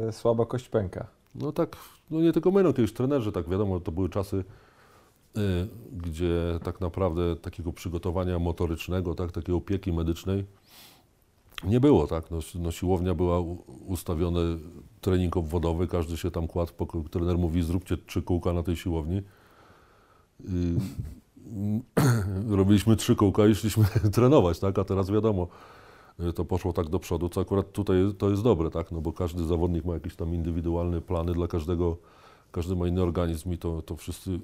e, słaba kość pęka. No tak, no nie tylko my, no trenerzy, tak wiadomo, to były czasy, y, gdzie tak naprawdę takiego przygotowania motorycznego, tak, takiej opieki medycznej nie było, tak. No, no siłownia była u- ustawiony trening obwodowy, każdy się tam kładł, trener mówi zróbcie trzy kółka na tej siłowni. Y, robiliśmy trzy kółka i szliśmy trenować, tak, a teraz wiadomo, y, to poszło tak do przodu, co akurat tutaj to jest dobre, tak, no bo każdy zawodnik ma jakieś tam indywidualne plany dla każdego, każdy ma inny organizm i to, to wszyscy,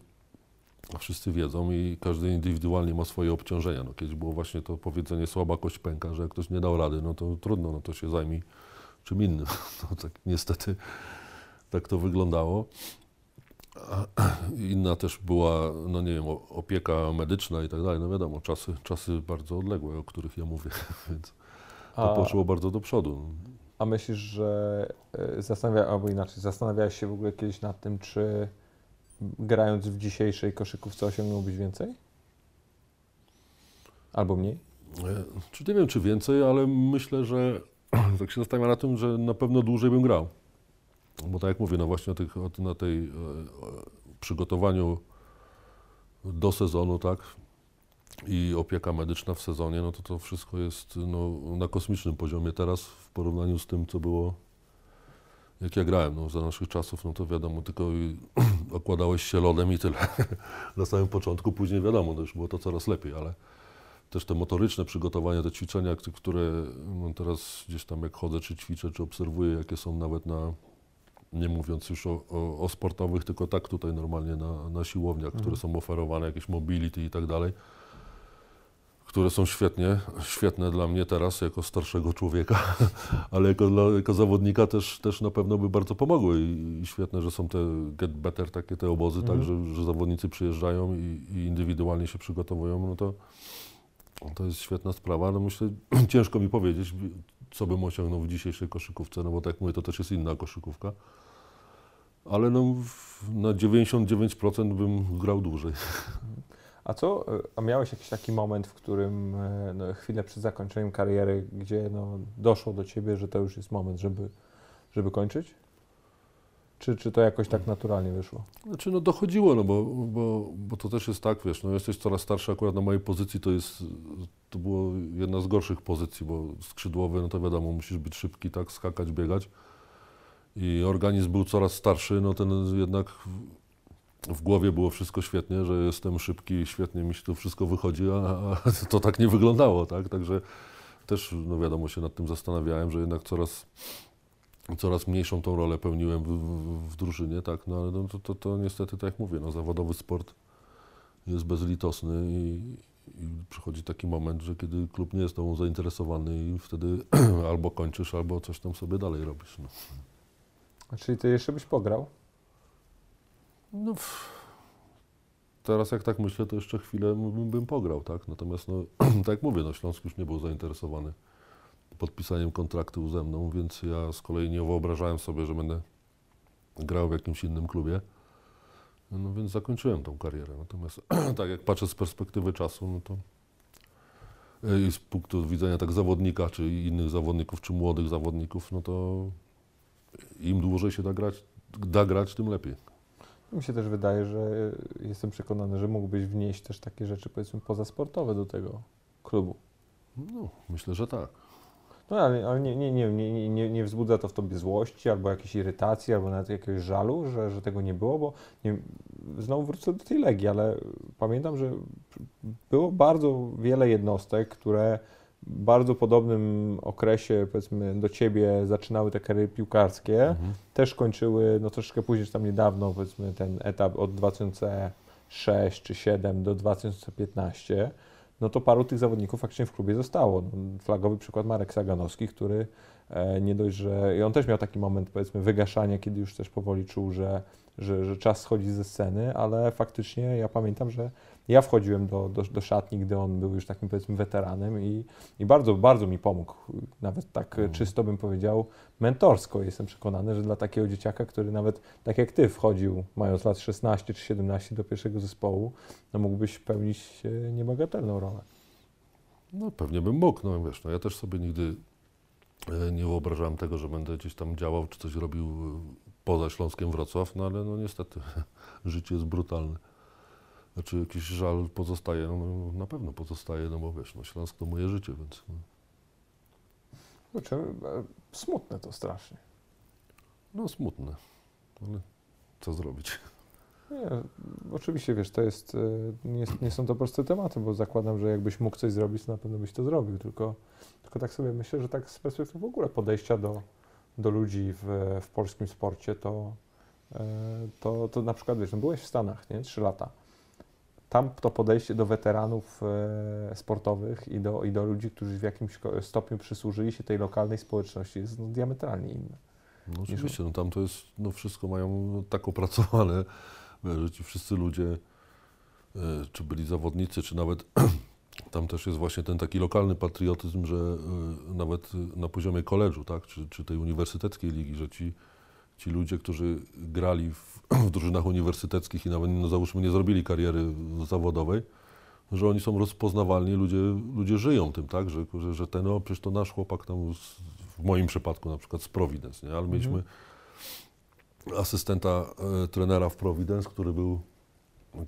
wszyscy wiedzą i każdy indywidualnie ma swoje obciążenia. No, kiedyś było właśnie to powiedzenie słaba kość pęka, że jak ktoś nie dał rady, no to trudno, no to się zajmij czym innym. No, tak niestety tak to wyglądało. Inna też była, no nie wiem, opieka medyczna i tak dalej. No wiadomo, czasy, czasy bardzo odległe, o których ja mówię, więc to poszło bardzo do przodu. a myślisz, że e, zastanawia, albo inaczej, zastanawiałeś się w ogóle kiedyś nad tym, czy grając w dzisiejszej koszykówce osiągnąłbyś więcej? Albo mniej? E, Czy nie wiem, czy więcej, ale myślę, że tak się zastanawiam na tym, że na pewno dłużej bym grał. Bo tak jak mówię, no właśnie o tych, na tej e, przygotowaniu do sezonu, tak, i opieka medyczna w sezonie, no to to wszystko jest no, na kosmicznym poziomie teraz w porównaniu z tym, co było jak ja grałem, no za naszych czasów, no to wiadomo, tylko okładałeś się lodem i tyle. Na samym początku, później wiadomo, no już było to coraz lepiej, ale też te motoryczne przygotowania, te ćwiczenia, które no teraz gdzieś tam jak chodzę, czy ćwiczę, czy obserwuję, jakie są nawet na, nie mówiąc już o, o, o sportowych, tylko tak tutaj normalnie na, na siłowniach, Mhm. które są oferowane, jakieś mobility i tak dalej, które są świetnie, świetne dla mnie teraz jako starszego człowieka, ale jako, dla, jako zawodnika też, też na pewno by bardzo pomogły i, i świetne, że są te get better, takie te obozy, Mhm. tak, że, że zawodnicy przyjeżdżają i, i indywidualnie się przygotowują, no to to jest świetna sprawa. No myślę, ciężko mi powiedzieć, co bym osiągnął w dzisiejszej koszykówce, no bo tak jak mówię, to też jest inna koszykówka. Ale no, na 99% bym grał dłużej. A co, e, a miałeś jakiś taki moment, w którym e, no, chwilę przed zakończeniem kariery, gdzie no, doszło do ciebie, że to już jest moment, żeby, żeby kończyć? Czy, czy to jakoś tak naturalnie wyszło? Znaczy, no dochodziło, no bo, bo, bo to też jest tak, wiesz, no jesteś coraz starszy, akurat na mojej pozycji to jest, to było jedna z gorszych pozycji, bo skrzydłowy, no to wiadomo, musisz być szybki, tak, skakać, biegać. I organizm był coraz starszy, no ten jednak w, głowie było wszystko świetnie, że jestem szybki, świetnie mi się to wszystko wychodzi, a, a to tak nie wyglądało, tak, także też, no wiadomo, się nad tym zastanawiałem, że jednak coraz coraz mniejszą tą rolę pełniłem w, w, w drużynie, tak, no ale no, to, to, to niestety, tak jak mówię, no, zawodowy sport jest bezlitosny i, i przychodzi taki moment, że kiedy klub nie jest tobą zainteresowany i wtedy albo kończysz, albo coś tam sobie dalej robisz. No. A czyli ty jeszcze byś pograł? No, teraz jak tak myślę, to jeszcze chwilę bym, bym pograł, tak, natomiast no, tak jak mówię, no, Śląsk już nie był zainteresowany podpisaniem kontraktu ze mną, więc ja z kolei nie wyobrażałem sobie, że będę grał w jakimś innym klubie. No więc zakończyłem tą karierę. Natomiast tak jak patrzę z perspektywy czasu, no to e, i z punktu widzenia tak zawodnika, czy innych zawodników, czy młodych zawodników, no to im dłużej się da grać, da grać tym lepiej. Mi się też wydaje, że jestem przekonany, że mógłbyś wnieść też takie rzeczy, powiedzmy, pozasportowe do tego klubu. No, myślę, że tak. No ale, ale nie, nie, nie, nie, nie, nie wzbudza to w tobie złości, albo jakiejś irytacji, albo nawet jakiegoś żalu, że, że tego nie było, bo nie, znowu wrócę do tej Legii, ale pamiętam, że było bardzo wiele jednostek, które bardzo podobnym okresie, powiedzmy, do ciebie zaczynały te kariery piłkarskie, Mhm. też kończyły, no troszeczkę później, tam niedawno, powiedzmy, ten etap od 2006 czy 2007 do 2015, no to paru tych zawodników faktycznie w klubie zostało. No, Flagowy przykład Marek Saganowski, który e, nie dość, że... I on też miał taki moment, powiedzmy, wygaszania, kiedy już też powoli czuł, że, że, że czas schodzi ze sceny, ale faktycznie ja pamiętam, że ja wchodziłem do, do, do szatni, gdy on był już takim, powiedzmy, weteranem i, i bardzo, bardzo mi pomógł. Nawet tak Mhm. czysto bym powiedział, mentorsko. Jestem przekonany, że dla takiego dzieciaka, który nawet tak jak ty wchodził, mając lat 16 czy 17 do pierwszego zespołu, no mógłbyś pełnić e, niebagatelną rolę. No pewnie bym mógł, no wiesz, no ja też sobie nigdy e, nie wyobrażałem tego, że będę gdzieś tam działał, czy coś robił e, poza Śląskiem Wrocław, no ale no niestety życie jest brutalne. Znaczy jakiś żal pozostaje, no, na pewno pozostaje, no bo wiesz, no Śląsk to moje życie, więc no, e, smutne to strasznie. no smutne, ale co zrobić? Nie, oczywiście, wiesz, to jest, e, nie, nie są to proste tematy, bo zakładam, że jakbyś mógł coś zrobić, to na pewno byś to zrobił, tylko, tylko tak sobie myślę, że tak z perspektywy w ogóle podejścia do, do ludzi w, w polskim sporcie, to, e, to, to na przykład, wiesz, no byłeś w Stanach, nie, trzy lata. Tam to podejście do weteranów e, sportowych i do, i do ludzi, którzy w jakimś stopniu przysłużyli się tej lokalnej społeczności jest no, diametralnie inne. No oczywiście, no tam to jest, no wszystko mają no, tak opracowane, że ci wszyscy ludzie, e, czy byli zawodnicy, czy nawet tam też jest właśnie ten taki lokalny patriotyzm, że e, nawet na poziomie koledżu, tak, czy, czy tej uniwersyteckiej ligi, że ci, ci ludzie, którzy grali w, w drużynach uniwersyteckich i nawet, no załóżmy, nie zrobili kariery zawodowej, że oni są rozpoznawalni, ludzie, ludzie żyją tym, tak, że, że, że ten, no przecież to nasz chłopak tam, z, w moim przypadku na przykład z Providence, nie, ale mieliśmy asystenta e, trenera w Providence, który był,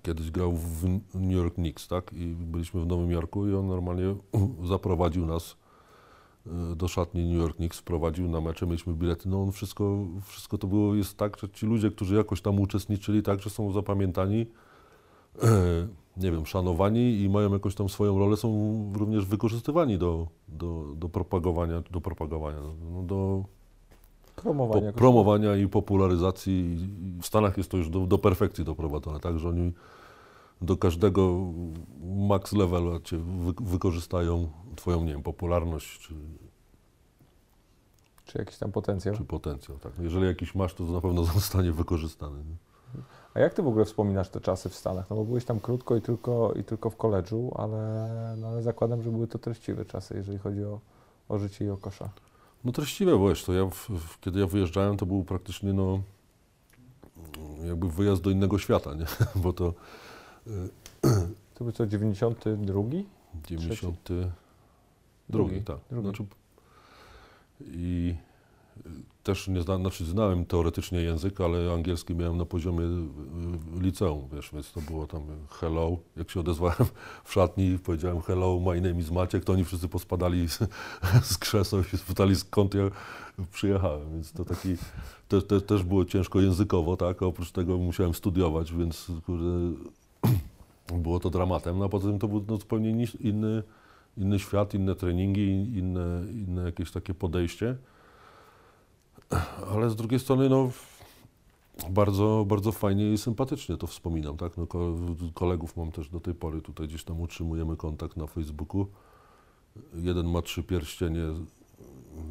kiedyś grał w New York Knicks, tak, i byliśmy w Nowym Jorku i on normalnie zaprowadził nas do szatni New York Knicks, wprowadził na mecze, mieliśmy bilety, no on wszystko, wszystko to było, jest tak, że ci ludzie, którzy jakoś tam uczestniczyli, także są zapamiętani, e, nie wiem, szanowani i mają jakąś tam swoją rolę, są również wykorzystywani do, do, do propagowania, do propagowania, no, do Promowania. po, promowania i popularyzacji. W Stanach jest to już do, do perfekcji doprowadzone, tak, że oni do każdego max levelu cię wy, wykorzystają twoją, nie wiem, popularność czy, Czy jakiś tam potencjał. czy potencjał, tak. Jeżeli jakiś masz, to na pewno zostanie wykorzystany. Nie? A jak ty w ogóle wspominasz te czasy w Stanach? No bo byłeś tam krótko i tylko, i tylko w koledżu, ale, no ale zakładam, że były to treściwe czasy, jeżeli chodzi o, o życie i o kosza. No treściwe, bo wiesz, to ja, w, w, kiedy ja wyjeżdżałem, to był praktycznie, no, jakby wyjazd do innego świata, nie? Bo to To był co, 92? 92, Drugi, tak. drugi. Znaczy, I y, też nie zna, znaczy znałem teoretycznie język, ale angielski miałem na poziomie y, liceum, wiesz, więc to było tam hello. Jak się odezwałem w szatni powiedziałem hello, my name is Maciek, to oni wszyscy pospadali z, z krzeseł i spytali skąd ja przyjechałem, więc to taki, te, te, też było ciężko językowo, tak, a oprócz tego musiałem studiować, więc kurde, było to dramatem, no a poza tym to był no, zupełnie ni- inny, inny świat, inne treningi, inne, inne jakieś takie podejście. Ale z drugiej strony, no, bardzo, bardzo fajnie i sympatycznie to wspominam, tak? No, ko- kolegów mam też do tej pory, tutaj gdzieś tam utrzymujemy kontakt na Facebooku. Jeden ma trzy pierścienie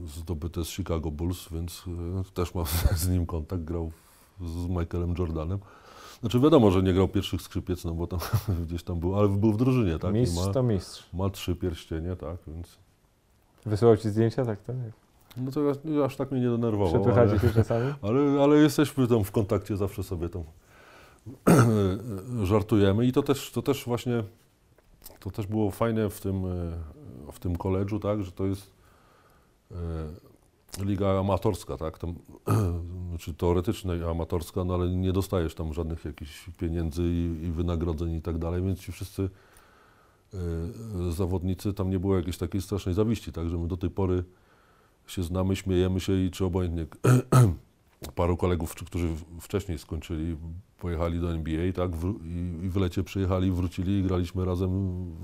zdobyte z Chicago Bulls, więc e, też mam z nim kontakt, grał z Michaelem Jordanem. Znaczy wiadomo, że nie grał pierwszych skrzypiec, no bo tam gdzieś tam był, ale był w drużynie, tak? Mistrz ma, to mistrz. ma trzy pierścienie, tak, więc... Wysyłał ci zdjęcia, tak to nie. No to aż, aż tak mnie nie denerwował, Przepychacie się czasami? ale, ale jesteśmy tam w kontakcie, zawsze sobie tam żartujemy i to też, to też właśnie, to też było fajne w tym, e, w tym koledżu, tak, że to jest e, liga amatorska, tak, tam, znaczy teoretyczna amatorska, no ale nie dostajesz tam żadnych jakichś pieniędzy i, i wynagrodzeń i tak dalej, więc ci wszyscy e, zawodnicy, tam nie było jakiejś takiej strasznej zawiści, tak, że my do tej pory się znamy, śmiejemy się i czy obojętnie paru kolegów, którzy w- wcześniej skończyli, pojechali do NBA, tak, wró- i, i w lecie przyjechali, wrócili i graliśmy razem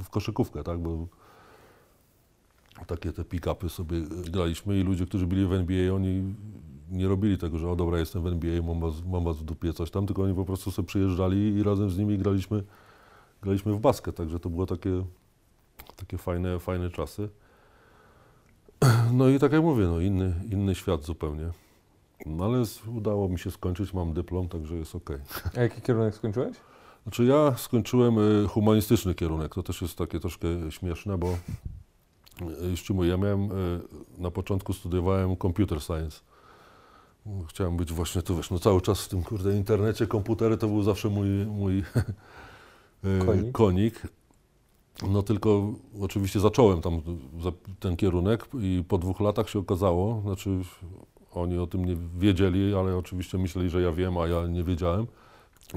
w koszykówkę, tak, bo takie te pick-upy sobie graliśmy i ludzie, którzy byli w NBA, oni nie robili tego, że o dobra, jestem w NBA, mam was, mam was w dupie, coś tam, tylko oni po prostu sobie przyjeżdżali i razem z nimi graliśmy, graliśmy w basket, także to było takie, takie fajne, fajne czasy. No i tak jak mówię, no inny, inny świat zupełnie. No ale udało mi się skończyć, mam dyplom, także jest ok. A jaki kierunek skończyłeś? Znaczy ja skończyłem y, humanistyczny kierunek, to też jest takie troszkę śmieszne, bo ci mówię, ja miałem, y, na początku studiowałem computer science. Chciałem być właśnie, tu wiesz, no cały czas w tym kurde internecie, komputery to był zawsze mój, mój y, Konik. konik. No tylko oczywiście zacząłem tam ten kierunek i po dwóch latach się okazało, znaczy oni o tym nie wiedzieli, ale oczywiście myśleli, że ja wiem, a ja nie wiedziałem,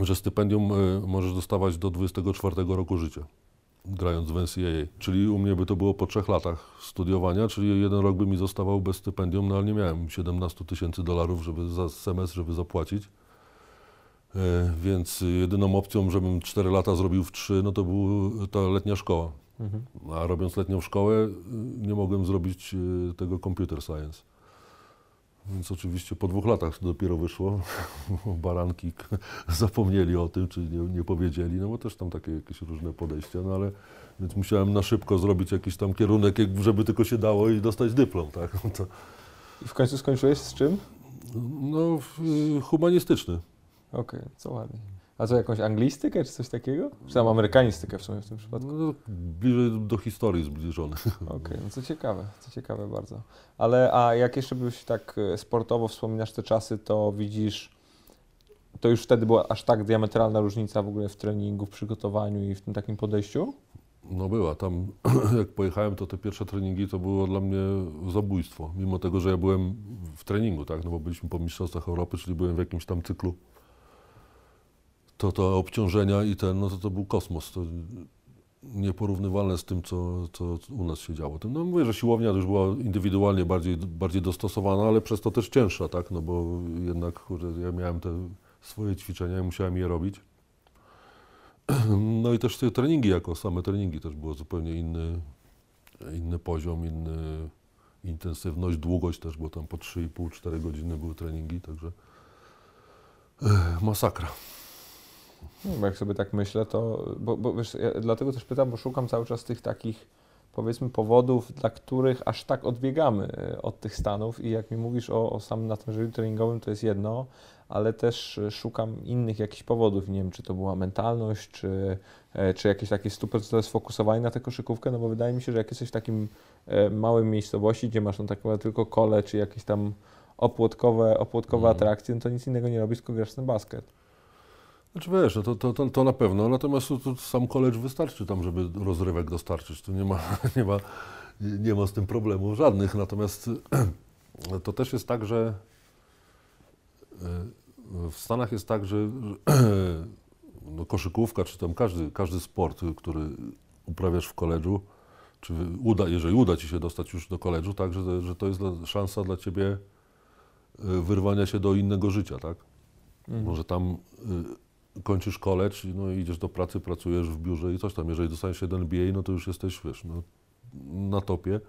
że stypendium y, możesz dostawać do 24 roku życia, grając w NCAA. Czyli u mnie by to było po trzech latach studiowania, czyli jeden rok by mi zostawał bez stypendium, no ale nie miałem 17 tysięcy dolarów żeby za semestr, żeby zapłacić. E, Więc jedyną opcją, żebym 4 lata zrobił w 3, no to była ta letnia szkoła. Mhm. A robiąc letnią szkołę, y, nie mogłem zrobić y, tego computer science. Więc oczywiście po dwóch latach to dopiero wyszło. Baranki zapomnieli o tym, czy nie, nie powiedzieli, no bo też tam takie jakieś różne podejścia, no ale więc musiałem na szybko zrobić jakiś tam kierunek, żeby tylko się dało i dostać dyplom, tak? To, I w końcu skończyłeś z czym? no, y, humanistyczny. Okej, co ładnie. A co, jakąś anglistykę czy coś takiego? Czy tam amerykanistykę w sumie w tym przypadku? No, bliżej do historii zbliżony. Okej, no co ciekawe, co ciekawe bardzo. Ale a jak jeszcze byś tak e, sportowo wspominasz te czasy, to widzisz, to już wtedy była aż tak diametralna różnica w ogóle w treningu, w przygotowaniu i w tym takim podejściu? No była. Tam jak pojechałem, to te pierwsze treningi to było dla mnie zabójstwo. Mimo tego, że ja byłem w treningu, tak? No bo byliśmy po Mistrzostwach Europy, czyli byłem w jakimś tam cyklu. To to obciążenia i ten, no to to był kosmos. To nieporównywalne z tym, co, co u nas się działo. No mówię, że siłownia już była indywidualnie bardziej, bardziej dostosowana, ale przez to też cięższa, tak? No bo jednak ja miałem te swoje ćwiczenia i musiałem je robić. No i też te treningi, jako same treningi też było zupełnie inny, inny poziom, inny intensywność, długość też, bo tam po 3,5-4 godziny były treningi, także masakra. Bo jak sobie tak myślę, to. Bo, bo wiesz, ja dlatego też pytam, bo szukam cały czas tych takich, powiedzmy, powodów, dla których aż tak odbiegamy e, od tych stanów. I jak mi mówisz o, o samym natężeniu treningowym, to jest jedno, ale też e, szukam innych jakichś powodów. Nie wiem, czy to była mentalność, czy, e, czy jakieś takie super sfokusowanie na tę koszykówkę, no bo wydaje mi się, że jak jesteś w takim małym miejscowości, gdzie masz no, tak tylko kole, czy jakieś tam opłotkowe, opłotkowe Mhm. atrakcje, no to nic innego nie robisz, tylko grasz ten basket. Znaczy wiesz, no to, to, to, to na pewno, natomiast to, to sam college wystarczy tam, żeby rozrywek dostarczyć. Tu nie ma, nie ma, nie ma z tym problemów żadnych. Natomiast to też jest tak, że e, w Stanach jest tak, że no koszykówka, czy tam każdy, każdy sport, który uprawiasz w koledżu, czy uda, jeżeli uda Ci się dostać już do koledżu, tak, że, że to jest dla- szansa dla Ciebie e, wyrwania się do innego życia, tak? Mhm. Może tam y, kończysz college, no idziesz do pracy, pracujesz w biurze i coś tam. Jeżeli dostaniesz do NBA, no to już jesteś, wiesz, no, na topie.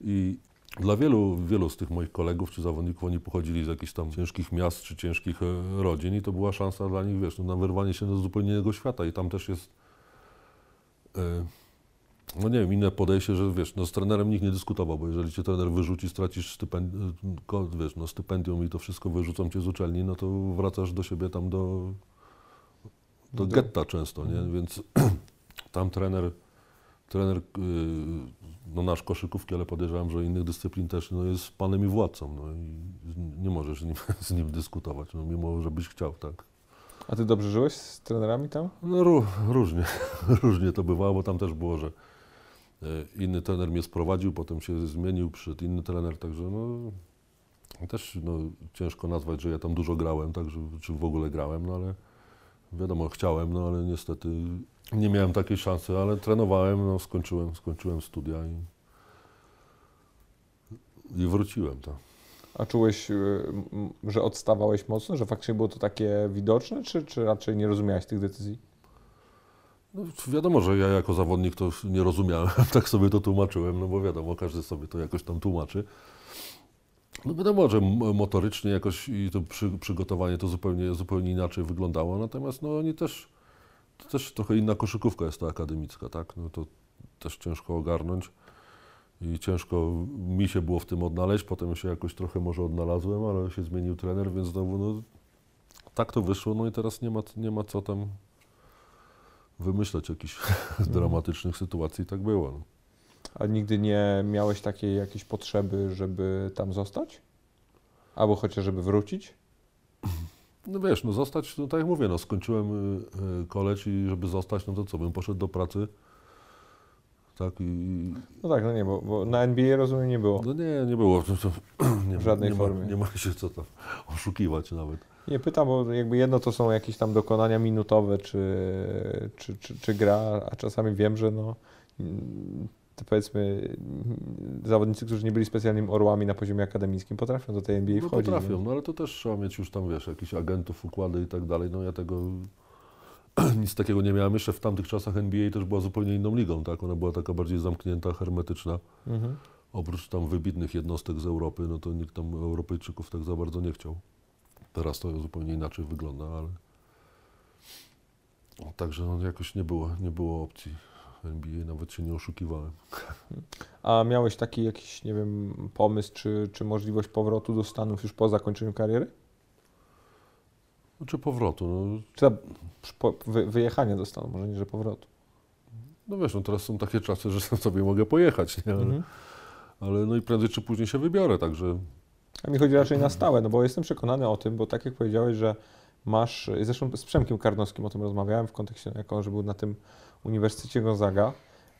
I dla wielu, wielu z tych moich kolegów czy zawodników, oni pochodzili z jakichś tam ciężkich miast czy ciężkich e, rodzin i to była szansa dla nich, wiesz, no, na wyrwanie się do zupełnie innego świata i tam też jest e, no nie wiem, inne podejście, że wiesz, no z trenerem nikt nie dyskutował, bo jeżeli cię trener wyrzuci, stracisz stypendium, wiesz, no stypendium i to wszystko wyrzucą cię z uczelni, no to wracasz do siebie tam do, do getta często, nie? Mhm. Więc tam trener, trener, yy, no nasz koszykówki, ale podejrzewam, że innych dyscyplin też, no jest panem i władcą, no i nie możesz z nim, z nim dyskutować, no mimo, że byś chciał, tak. A ty dobrze żyłeś z trenerami tam? No ró- różnie, różnie to bywało, bo tam też było, że e, inny trener mnie sprowadził, potem się zmienił, przyszedł inny trener, także no też no, ciężko nazwać, że ja tam dużo grałem, także, czy w ogóle grałem, no ale wiadomo, chciałem, no ale niestety nie miałem takiej szansy, ale trenowałem, no skończyłem, skończyłem studia i, i wróciłem, tak. A czułeś, y, że odstawałeś mocno, że faktycznie było to takie widoczne, czy, czy raczej nie rozumiałeś tych decyzji? No, wiadomo, że ja jako zawodnik to nie rozumiałem, tak sobie to tłumaczyłem, no bo wiadomo, każdy sobie to jakoś tam tłumaczy. No wiadomo, że motorycznie jakoś i to przy, przygotowanie to zupełnie, zupełnie inaczej wyglądało, natomiast no oni też, to też trochę inna koszykówka jest ta akademicka, tak? No to też ciężko ogarnąć i ciężko mi się było w tym odnaleźć, potem się jakoś trochę może odnalazłem, ale się zmienił trener, więc znowu no, tak to wyszło, no i teraz nie ma, nie ma co tam wymyślać jakichś dramatycznych sytuacji, tak było. No. A nigdy nie miałeś takiej jakiejś potrzeby, żeby tam zostać? Albo chociaż, żeby wrócić? no wiesz, no zostać, no tak jak mówię, no skończyłem y, y, college i żeby zostać, no to co, bym poszedł do pracy, tak i, No tak, no nie, bo, bo na NBA rozumiem nie było. no nie, nie było, nie, W żadnej nie formie. Ma, nie ma się co tam oszukiwać nawet. Nie pytam, bo jakby jedno to są jakieś tam dokonania minutowe, czy, czy, czy, czy gra, a czasami wiem, że no, mm, powiedzmy zawodnicy, którzy nie byli specjalnymi orłami na poziomie akademickim, potrafią do tej NBA No wchodzić. potrafią, nie? no ale to też trzeba mieć już tam, wiesz, jakichś agentów, układy i tak dalej, no ja tego, nic takiego nie miałem. Jeszcze w tamtych czasach NBA też była zupełnie inną ligą, tak, ona była taka bardziej zamknięta, hermetyczna. Mhm. Oprócz tam wybitnych jednostek z Europy, no to nikt tam Europejczyków tak za bardzo nie chciał. Teraz to zupełnie inaczej wygląda, ale także no, jakoś nie było, nie było opcji NBA, nawet się nie oszukiwałem. A miałeś taki jakiś, nie wiem, pomysł, czy, czy możliwość powrotu do Stanów już po zakończeniu kariery? Czy powrotu, no, Czy przy- po, wy, wyjechania do Stanów, może nie, że powrotu? no wiesz, no teraz są takie czasy, że sobie mogę pojechać, nie? Ale, Mhm. ale no i prędzej czy później się wybiorę, także A mi chodzi raczej na stałe, no bo jestem przekonany o tym, bo tak jak powiedziałeś, że masz, zresztą z Przemkiem Karnowskim o tym rozmawiałem w kontekście, jako że był na tym Uniwersytecie Gonzaga,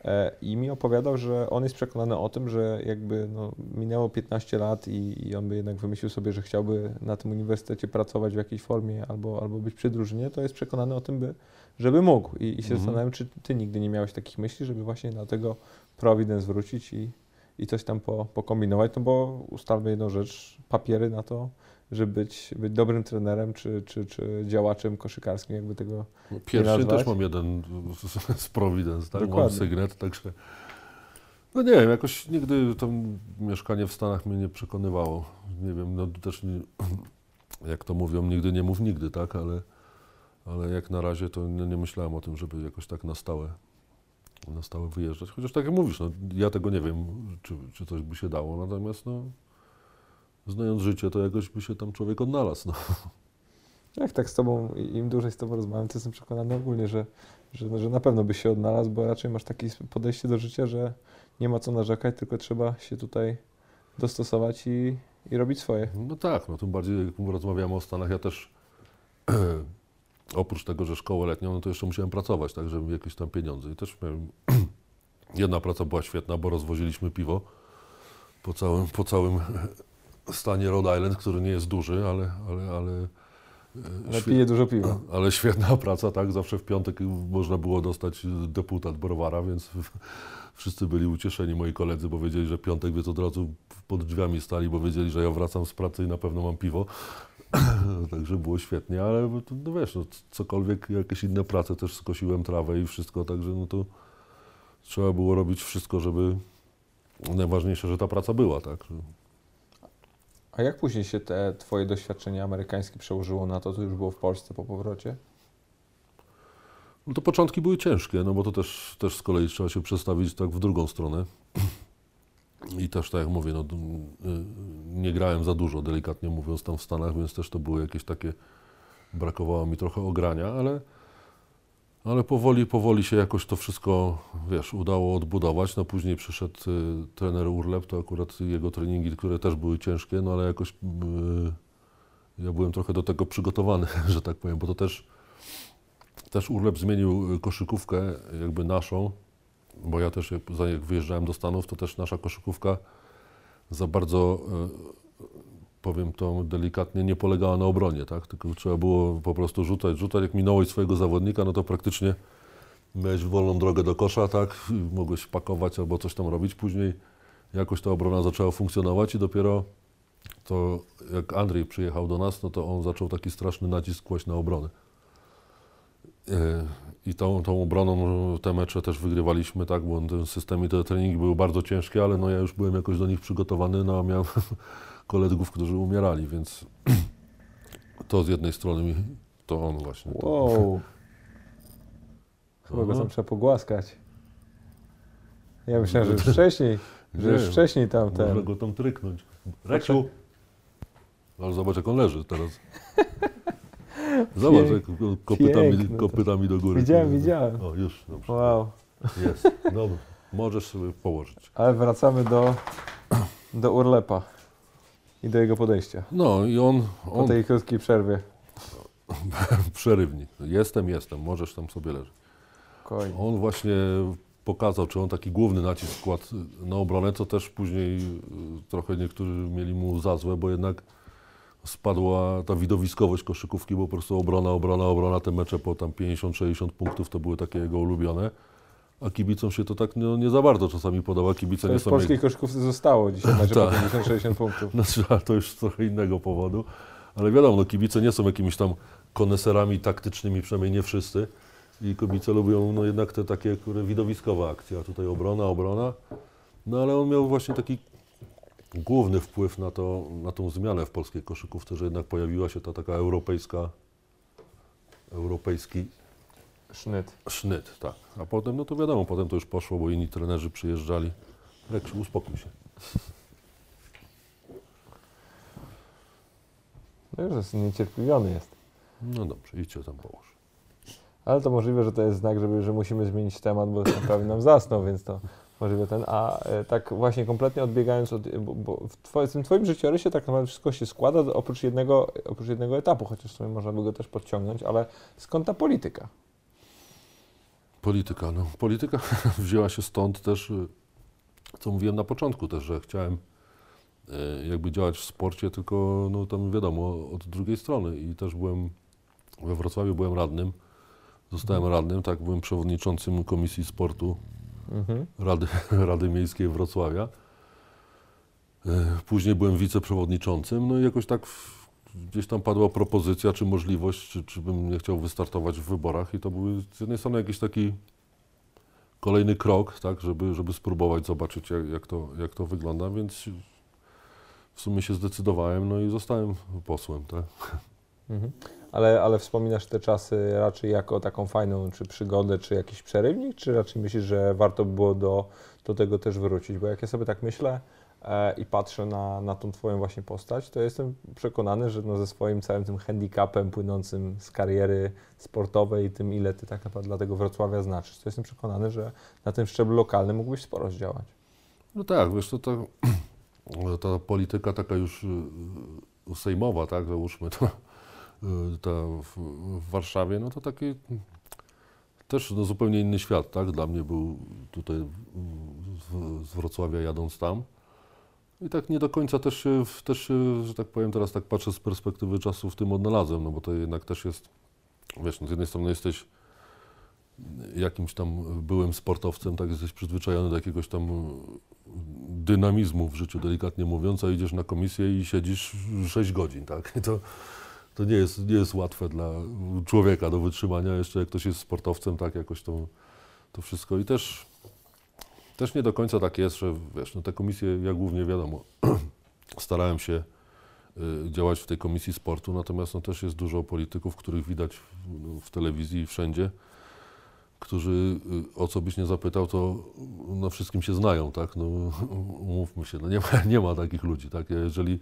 E, I mi opowiadał, że on jest przekonany o tym, że jakby no, minęło 15 lat i, i on by jednak wymyślił sobie, że chciałby na tym uniwersytecie pracować w jakiejś formie albo, albo być przy drużynie, to jest przekonany o tym, by, żeby mógł. I, i się Mhm. zastanawiam, czy ty nigdy nie miałeś takich myśli, żeby właśnie na tego Providence wrócić i, i coś tam po, pokombinować, no bo ustalmy jedną rzecz, papiery na to, żeby być, być dobrym trenerem czy, czy, czy działaczem koszykarskim, jakby tego No, Pierwszy też mam jeden z, z Providence, tak? Mam Dokładnie. sygnet, także... No nie wiem, jakoś nigdy to mieszkanie w Stanach mnie nie przekonywało. Nie wiem, no też nie, jak to mówią, nigdy nie mów nigdy, tak? Ale, ale jak na razie to nie, nie myślałem o tym, żeby jakoś tak na stałe, na stałe wyjeżdżać. Chociaż tak jak mówisz, no, ja tego nie wiem, czy, czy coś by się dało, natomiast no, znając życie, to jakoś by się tam człowiek odnalazł. No. Jak tak z tobą, im dłużej z tobą rozmawiam, to jestem przekonany ogólnie, że, że, że na pewno byś się odnalazł, bo raczej masz takie podejście do życia, że nie ma co narzekać, tylko trzeba się tutaj dostosować i, i robić swoje. No tak, no tym bardziej jak rozmawiamy o Stanach, ja też oprócz tego, że szkołę letnią, no to jeszcze musiałem pracować, tak, żeby jakieś tam pieniądze. I też miałem, jedna praca była świetna, bo rozwoziliśmy piwo po całym, po całym stanie Rhode Island, który nie jest duży, ale, ale, ale, e, Ale piję dużo piwa. ale świetna praca, tak, zawsze w piątek można było dostać deputat browara, więc wszyscy byli ucieszeni, moi koledzy, bo wiedzieli, że piątek, więc od razu pod drzwiami stali, bo wiedzieli, że ja wracam z pracy i na pewno mam piwo. Także było świetnie, ale no wiesz, no, cokolwiek, jakieś inne prace, też skosiłem trawę i wszystko, także no to trzeba było robić wszystko, żeby najważniejsze, że ta praca była, tak. A jak później się te twoje doświadczenie amerykańskie przełożyło na to, co już było w Polsce po powrocie? No to początki były ciężkie, no bo to też, też z kolei trzeba się przestawić tak w drugą stronę. I też tak jak mówię, no, y, nie grałem za dużo, delikatnie mówiąc, tam w Stanach, więc też to były jakieś takie, brakowało mi trochę ogrania, ale, ale powoli, powoli się jakoś to wszystko, wiesz, udało odbudować. No później przyszedł y, trener Urlep, to akurat jego treningi, które też były ciężkie, no ale jakoś y, ja byłem trochę do tego przygotowany, że tak powiem, bo to też też Urlep zmienił y, koszykówkę jakby naszą, bo ja też jak, jak wyjeżdżałem do Stanów, to też nasza koszykówka za bardzo, y, powiem to delikatnie, nie polegała na obronie, tak? Tylko trzeba było po prostu rzucać, rzucać. Jak minąłeś swojego zawodnika, no to praktycznie miałeś wolną drogę do kosza, tak? Mogłeś pakować albo coś tam robić. Później jakoś ta obrona zaczęła funkcjonować i dopiero to jak Andrzej przyjechał do nas, no to on zaczął taki straszny nacisk kłaść na obronę. E, I tą, tą obroną te mecze też wygrywaliśmy, tak, bo ten system i te treningi były bardzo ciężkie, ale no ja już byłem jakoś do nich przygotowany, no a miałem kolegów, którzy umierali, więc to z jednej strony mi, to on właśnie. Wow. Chyba go Aha. tam trzeba pogłaskać. Ja myślałem, że już wcześniej, że Nie, już wcześniej tam Można ten... go tam tryknąć. Reksiu! Ale zobacz, jak on leży teraz. Zobacz, kopytami, piękne to. kopytami do góry. Widziałem, widziałem. O, już, dobrze. Wow. Jest, dobra. Możesz sobie położyć. Ale wracamy do, do Urlepa i do jego podejścia. No i on, Po on tej krótkiej przerwie. przerywnik. Jestem, jestem, możesz tam sobie leżeć. Spokojnie. On właśnie pokazał, czy on taki główny nacisk kładł na obronę, co też później y, trochę niektórzy mieli mu za złe, bo jednak spadła ta widowiskowość koszykówki, bo po prostu obrona, obrona, obrona, te mecze po tam 50-60 punktów to były takie jego ulubione. A kibicom się to tak no, nie za bardzo czasami podoba. Kibice To nie już w są polskiej koszykówce zostało dzisiaj, mecze po Tak. 50-60 punktów. Znaczy, to już z trochę innego powodu. Ale wiadomo, no, kibice nie są jakimiś tam koneserami taktycznymi, przynajmniej nie wszyscy. I kibice lubią no, jednak te takie które widowiskowe akcje, a tutaj obrona, obrona. No ale on miał właśnie taki główny wpływ na, to, na tą zmianę w polskiej koszykówce, że jednak pojawiła się ta taka europejska, europejski Sznyt. sznyt, tak. A potem, no to wiadomo, potem to już poszło, bo inni trenerzy przyjeżdżali. Reksiu, uspokój się. No już jest niecierpliwiony jest. No dobrze, idźcie tam połóż. Ale to możliwe, że to jest znak, żeby, że musimy zmienić temat, bo prawie nam zasnął, więc to możliwe ten. A e, tak właśnie kompletnie odbiegając od. Bo, bo w, twoje, w tym Twoim życiorysie tak naprawdę wszystko się składa oprócz jednego, oprócz jednego etapu, chociaż w sumie można by go też podciągnąć, ale skąd ta polityka? Polityka, no. Polityka wzięła się stąd też, y, co mówiłem na początku też, że chciałem y, jakby działać w sporcie, tylko no tam wiadomo, od drugiej strony i też byłem we Wrocławiu, byłem radnym, zostałem radnym, tak, byłem przewodniczącym Komisji Sportu Mhm. Rady, Rady Miejskiej Wrocławia. E, Później byłem wiceprzewodniczącym, no i jakoś tak w- gdzieś tam padła propozycja, czy możliwość, czy, czy bym nie chciał wystartować w wyborach i to był z jednej strony jakiś taki kolejny krok, tak, żeby, żeby spróbować zobaczyć, jak, jak, to, jak to wygląda, więc w sumie się zdecydowałem, no i zostałem posłem, tak. Mhm. Ale, ale wspominasz te czasy raczej jako taką fajną, czy przygodę, czy jakiś przerywnik, czy raczej myślisz, że warto by było do, do tego też wrócić? Bo jak ja sobie tak myślę e, i patrzę na, na tą Twoją właśnie postać, to jestem przekonany, że no ze swoim całym tym handicapem płynącym z kariery sportowej i tym, ile Ty tak naprawdę dla tego Wrocławia znaczysz, to jestem przekonany, że na tym szczeblu lokalnym mógłbyś sporo zdziałać. No tak, wiesz, to ta, ta polityka taka już y, sejmowa, tak, załóżmy, to, ta w, w Warszawie, no to taki też no, zupełnie inny świat, tak, dla mnie był tutaj y, z, Wrocławia jadąc tam. I tak nie do końca też się, w- też się, że tak powiem, teraz tak patrzę z perspektywy czasu w tym odnalazłem, no bo to jednak też jest, wiesz, no z jednej strony jesteś jakimś tam byłym sportowcem, tak, jesteś przyzwyczajony do jakiegoś tam dynamizmu w życiu, delikatnie mówiąc, a idziesz na komisję i siedzisz 6 godzin, tak? I to, to nie, jest, nie jest łatwe dla człowieka do wytrzymania, jeszcze jak ktoś jest sportowcem, tak, jakoś to, to wszystko. I też, też nie do końca tak jest, że wiesz, no te komisje, ja głównie wiadomo, starałem się y, działać w tej komisji sportu, natomiast no, też jest dużo polityków, których widać w, no, w telewizji i wszędzie, którzy y, o co byś nie zapytał, to na wszystkim się znają, tak? No, umówmy się, no nie, ma, nie ma takich ludzi, tak? Jeżeli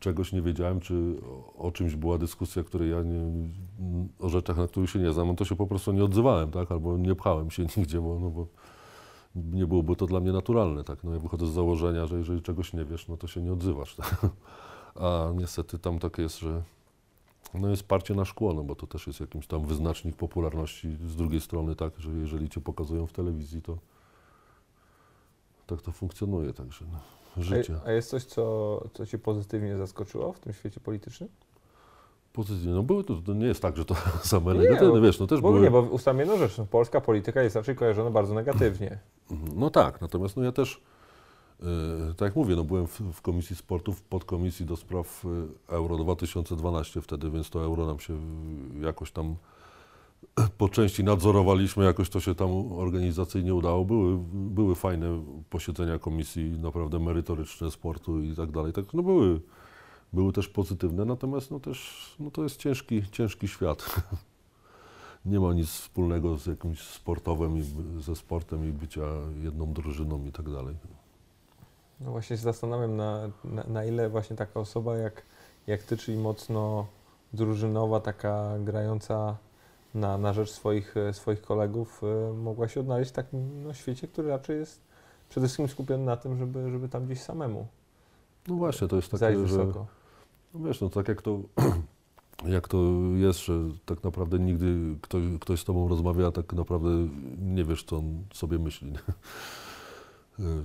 czegoś nie wiedziałem, czy o, czymś była dyskusja, której ja nie, o rzeczach, na których się nie znam, no to się po prostu nie odzywałem, tak? Albo nie pchałem się nigdzie, bo, no bo nie byłoby to dla mnie naturalne, tak? No ja wychodzę z założenia, że jeżeli czegoś nie wiesz, no to się nie odzywasz, tak? A niestety tam tak jest, że no jest parcie na szkło, no bo to też jest jakiś tam wyznacznik popularności z drugiej strony, tak, że jeżeli cię pokazują w telewizji, to tak to funkcjonuje, także no, życie. A, a jest coś, co, co Cię pozytywnie zaskoczyło w tym świecie politycznym? Pozytywnie, no były to, to nie jest tak, że to same Nie, negatywne, no, wiesz, no też Bo były... nie, bo jedną rzecz, no, polska polityka jest raczej kojarzona bardzo negatywnie. Mhm, No tak, natomiast no ja też, e, tak jak mówię, no byłem w, w Komisji Sportu, w podkomisji do spraw e, Euro 2012 wtedy, więc to Euro nam się jakoś tam po części nadzorowaliśmy, jakoś to się tam organizacyjnie udało. Były, były fajne posiedzenia komisji, naprawdę merytoryczne sportu i tak dalej. Tak, no były, były też pozytywne, natomiast no też no to jest ciężki, ciężki świat. Nie ma nic wspólnego z jakimś sportowym i ze sportem i bycia jedną drużyną i tak dalej. No właśnie się zastanawiam, na, na, na ile właśnie taka osoba jak, jak Ty, czyli mocno drużynowa, taka grająca na, na rzecz swoich, e, swoich kolegów, e, mogła się odnaleźć w takim no, świecie, który raczej jest przede wszystkim skupiony na tym, żeby, żeby tam gdzieś samemu No właśnie, to jest takie, że no wiesz, no tak jak to, jak to jest, że tak naprawdę nigdy ktoś, ktoś z tobą rozmawia, a tak naprawdę nie wiesz, co on sobie myśli. nie?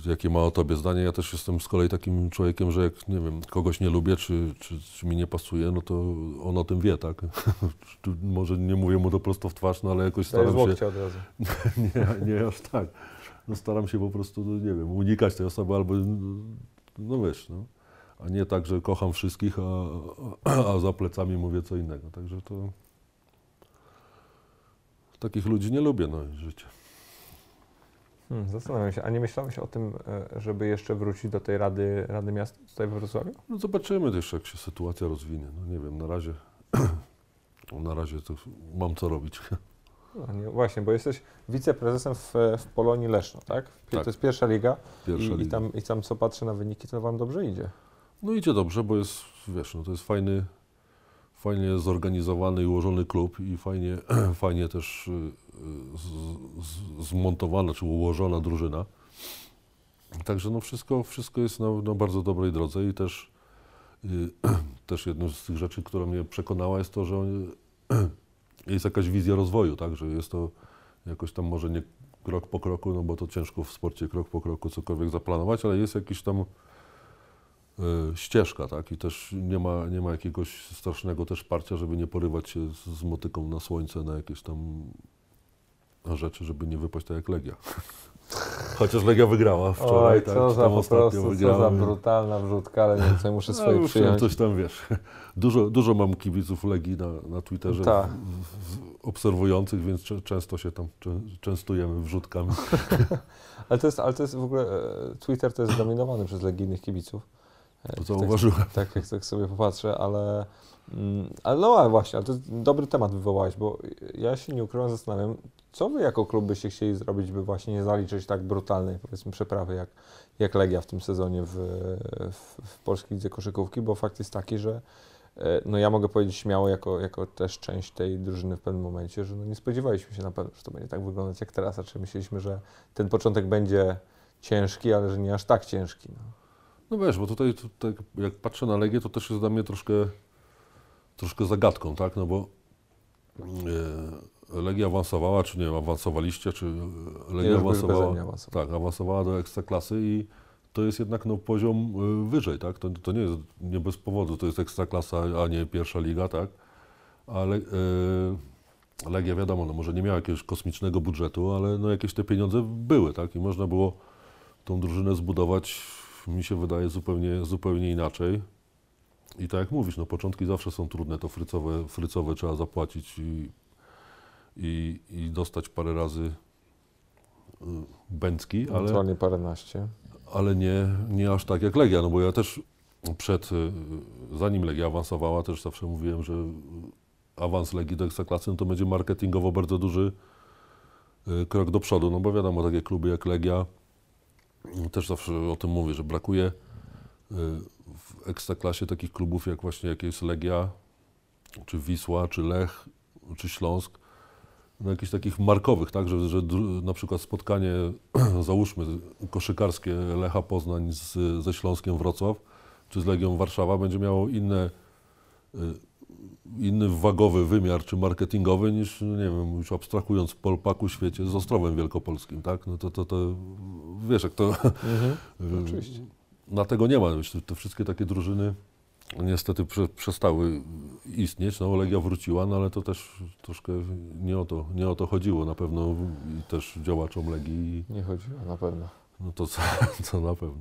Jakie ma o tobie zdanie. Ja też jestem z kolei takim człowiekiem, że jak nie wiem, kogoś nie lubię, czy, czy, czy mi nie pasuje, no to on o tym wie, tak? Może nie mówię mu to prosto w twarz, no ale jakoś staram się. od razu. Nie, nie aż tak. No staram się po prostu, no nie wiem, unikać tej osoby albo, no wiesz, no. A nie tak, że kocham wszystkich, a, a, a za plecami mówię co innego. Także to... Takich ludzi nie lubię, no i życie. Hmm, zastanawiam się, a nie myślałeś o tym, e, żeby jeszcze wrócić do tej Rady, Rady Miasta tutaj we Wrocławiu? No zobaczymy też, jak się sytuacja rozwinie. No nie wiem, na razie, na razie to mam co robić. No, nie, właśnie, bo jesteś wiceprezesem w, w Polonii Leszno, tak? Tak. To jest pierwsza liga, Pierwsza i, i, liga. tam, i tam co patrzę na wyniki, to Wam dobrze idzie. No idzie dobrze, bo jest, wiesz, no to jest fajny, fajnie zorganizowany i ułożony klub i fajnie, fajnie też y, z, zmontowana czy ułożona drużyna. Także no wszystko, wszystko jest na, na bardzo dobrej drodze i też, y, też jedną z tych rzeczy, która mnie przekonała jest to, że jest jakaś wizja rozwoju, tak, że jest to jakoś tam może nie krok po kroku, no bo to ciężko w sporcie krok po kroku cokolwiek zaplanować, ale jest jakiś tam y, ścieżka, tak? I też nie ma, nie ma jakiegoś strasznego też parcia, żeby nie porywać się z, z motyką na słońce, na jakieś tam rzeczy, żeby nie wypaść tak jak Legia. Chociaż Legia wygrała wczoraj, Oj, tak? co za po prostu, co wygrała, za więc- brutalna wrzutka, ale nie wiem, co muszę no, swoje już przyjąć. coś tam wiesz. Dużo, dużo mam kibiców Legii na, na Twitterze Tak. obserwujących, więc często się tam częstujemy wrzutkami. Ale to jest, ale to jest w ogóle, e, Twitter to jest zdominowany przez legijnych kibiców. E, To tak- zauważyłem. Tak, jak tak sobie popatrzę, ale, mm, ale no ale właśnie, ale to jest dobry temat wywołałeś, bo ja się nie ukrywam, zastanawiam, co wy jako klub byście chcieli zrobić, by właśnie nie zaliczyć tak brutalnej, powiedzmy, przeprawy jak, jak Legia w tym sezonie w, w, w polskiej lidze koszykówki, bo fakt jest taki, że e, no ja mogę powiedzieć śmiało, jako, jako też część tej drużyny w pewnym momencie, że no nie spodziewaliśmy się na pewno, że to będzie tak wyglądać jak teraz, raczej myśleliśmy, że ten początek będzie ciężki, ale że nie aż tak ciężki. No. No wiesz, bo tutaj, tutaj jak patrzę na Legię, to też jest dla mnie troszkę, troszkę zagadką, tak? No bo e, Legia awansowała, czy nie awansowaliście, czy Nie, Legia bez awansowała, mnie awansował. tak, awansowała do Ekstraklasy i to jest jednak no, poziom y, wyżej, tak? To, to nie jest nie bez powodu, to jest Ekstraklasa, a nie pierwsza liga, tak? Ale y, Legia wiadomo, no może nie miała jakiegoś kosmicznego budżetu, ale no jakieś te pieniądze były, tak? I można było tą drużynę zbudować, mi się wydaje, zupełnie, zupełnie inaczej. I tak jak mówisz, no początki zawsze są trudne, to frycowe, frycowe trzeba zapłacić i, i, i dostać parę razy y, bęcki, ale, Ewentualnie paręnaście. ale nie, nie aż tak jak Legia, no bo ja też przed, y, zanim Legia awansowała, też zawsze mówiłem, że awans Legii do Ekstraklasy, no to będzie marketingowo bardzo duży y, krok do przodu, no bo wiadomo, takie kluby jak Legia, y, też zawsze o tym mówię, że brakuje y, w Ekstraklasie takich klubów jak właśnie jak jest Legia, czy Wisła, czy Lech, czy Śląsk, no jakichś takich markowych, tak, że, że na przykład spotkanie, załóżmy, koszykarskie Lecha Poznań z, ze Śląskiem Wrocław, czy z Legią Warszawa będzie miało inne, y, inny wagowy wymiar, czy marketingowy niż, no nie wiem, już abstrahując w Polpaku świecie z Ostrowem Wielkopolskim, tak, no to, to, to wiesz, jak to... Mhm. Oczywiście. Na tego nie ma. Te wszystkie takie drużyny niestety prze, przestały istnieć. No, Legia wróciła, no ale to też troszkę nie o to, nie o to chodziło. Na pewno też działaczom Legii, Nie chodziło, na pewno. no to co, na pewno.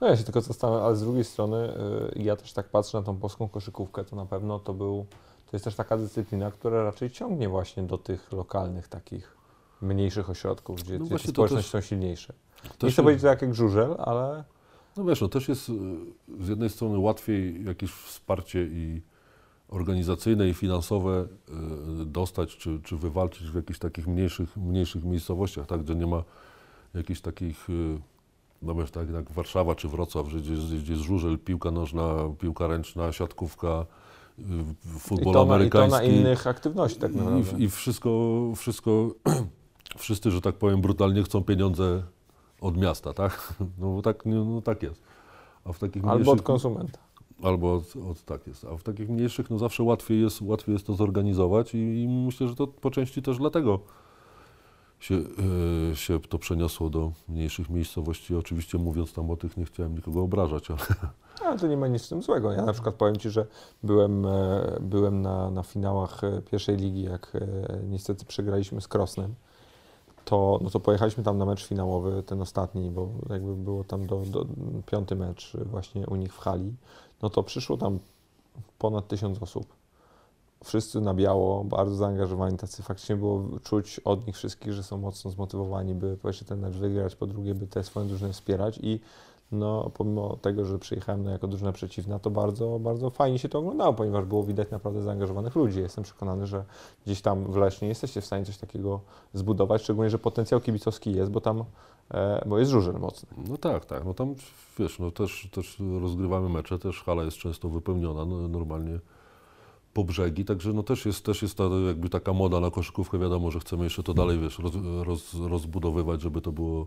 No ja się tylko zastanawiam, ale z drugiej strony y, ja też tak patrzę na tą polską koszykówkę, to na pewno to był, to jest też taka dyscyplina, która raczej ciągnie właśnie do tych lokalnych takich mniejszych ośrodków, gdzie, No gdzie społeczności też- są silniejsze. Nie chcę się- powiedzieć tak jak żużel, ale No wiesz, no też jest y, z jednej strony łatwiej jakieś wsparcie i organizacyjne i finansowe y, dostać, czy, czy wywalczyć w jakichś takich mniejszych, mniejszych miejscowościach, tak, gdzie nie ma jakichś takich, y, no wiesz, tak jak Warszawa czy Wrocław, gdzie, jest- gdzie jest żużel, piłka nożna, piłka ręczna, siatkówka, y, i futbol to, na, i to amerykański. na innych aktywnościach tak naprawdę. I, I wszystko, wszystko, wszyscy, że tak powiem, brutalnie chcą pieniądze od miasta, tak? No bo tak, no, tak jest. A w takich Albo od konsumenta. albo od, od, tak jest. A w takich mniejszych, no zawsze łatwiej jest, łatwiej jest to zorganizować i, i myślę, że to po części też dlatego się, e, się to przeniosło do mniejszych miejscowości. Oczywiście mówiąc tam o tych, nie chciałem nikogo obrażać, ale Ale to nie ma nic w tym złego. Ja na przykład powiem Ci, że byłem, e, byłem na, na finałach e, pierwszej ligi, jak niestety przegraliśmy z Krosnem. To, no to pojechaliśmy tam na mecz finałowy, ten ostatni, bo jakby było tam do, do piąty mecz właśnie u nich w hali. No to przyszło tam ponad tysiąc osób. Wszyscy na biało, bardzo zaangażowani, tacy faktycznie było czuć od nich wszystkich, że są mocno zmotywowani, by po pierwsze ten mecz wygrać, po drugie, by tę swoją drużynę wspierać i no, pomimo tego, że przyjechałem no, jako drużyna przeciwna, to bardzo, bardzo fajnie się to oglądało, ponieważ było widać naprawdę zaangażowanych ludzi. Jestem przekonany, że gdzieś tam w Lesznie jesteście w stanie coś takiego zbudować, szczególnie, że potencjał kibicowski jest, bo tam, e, bo jest żużel mocny. No tak, tak. No tam wiesz, no też, też rozgrywamy mecze, też hala jest często wypełniona no, normalnie po brzegi, także no też jest, też jest ta, jakby taka moda na koszykówkę, wiadomo, że chcemy jeszcze to dalej, wiesz, roz, roz, rozbudowywać, żeby to było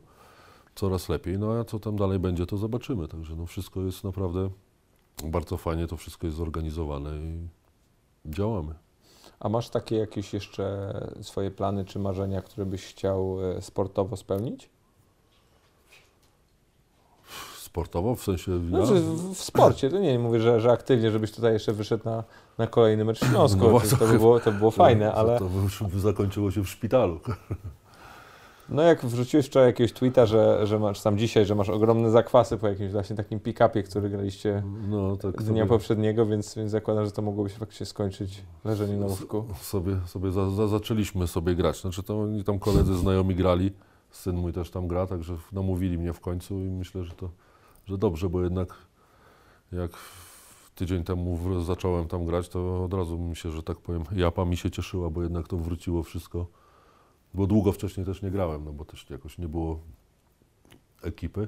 coraz lepiej, no a co tam dalej będzie, to zobaczymy, także no wszystko jest naprawdę bardzo fajnie, to wszystko jest zorganizowane i działamy. A masz takie jakieś jeszcze swoje plany czy marzenia, które byś chciał e, sportowo spełnić? Sportowo, w sensie ja? Znaczy w, w sporcie, to nie mówię, że, że aktywnie, żebyś tutaj jeszcze wyszedł na, na kolejny mecz Śląsku, No to, by było, to by było fajne, ale To by zakończyło się w szpitalu. No jak wrzuciłeś wczoraj jakiegoś tweeta, że, że masz tam dzisiaj, że masz ogromne zakwasy po jakimś właśnie takim pick-upie, który graliście No, tak dnia sobie, poprzedniego, więc, więc zakładam, że to mogłoby się faktycznie skończyć leżeniem na łóżku. sobie, sobie za, za, zaczęliśmy sobie grać. Znaczy to oni tam koledzy znajomi grali, syn mój też tam gra, także namówili mnie w końcu i myślę, że to że dobrze, bo jednak jak tydzień temu zacząłem tam grać, to od razu mi się, że tak powiem, japa mi się cieszyła, bo jednak to wróciło wszystko. Bo długo wcześniej też nie grałem, no bo też jakoś nie było ekipy.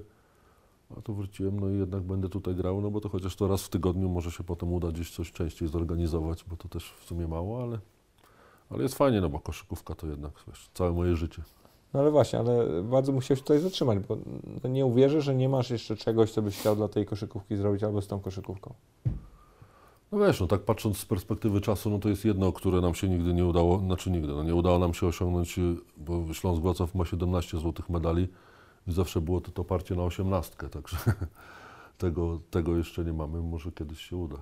A tu wróciłem, no i jednak będę tutaj grał, no bo to chociaż to raz w tygodniu może się potem uda gdzieś coś częściej zorganizować, bo to też w sumie mało, ale, ale jest fajnie, no bo koszykówka to jednak wiesz, całe moje życie. No ale właśnie, ale bardzo musiałeś tutaj zatrzymać, bo no nie uwierzę, że nie masz jeszcze czegoś, co byś chciał dla tej koszykówki zrobić albo z tą koszykówką. No wiesz, no tak patrząc z perspektywy czasu, no to jest jedno, które nam się nigdy nie udało, znaczy nigdy, no nie udało nam się osiągnąć, y, bo Śląsk Wrocław ma 17 złotych medali i zawsze było to, to parcie na osiemnastkę, także tego, tego jeszcze nie mamy, może kiedyś się uda.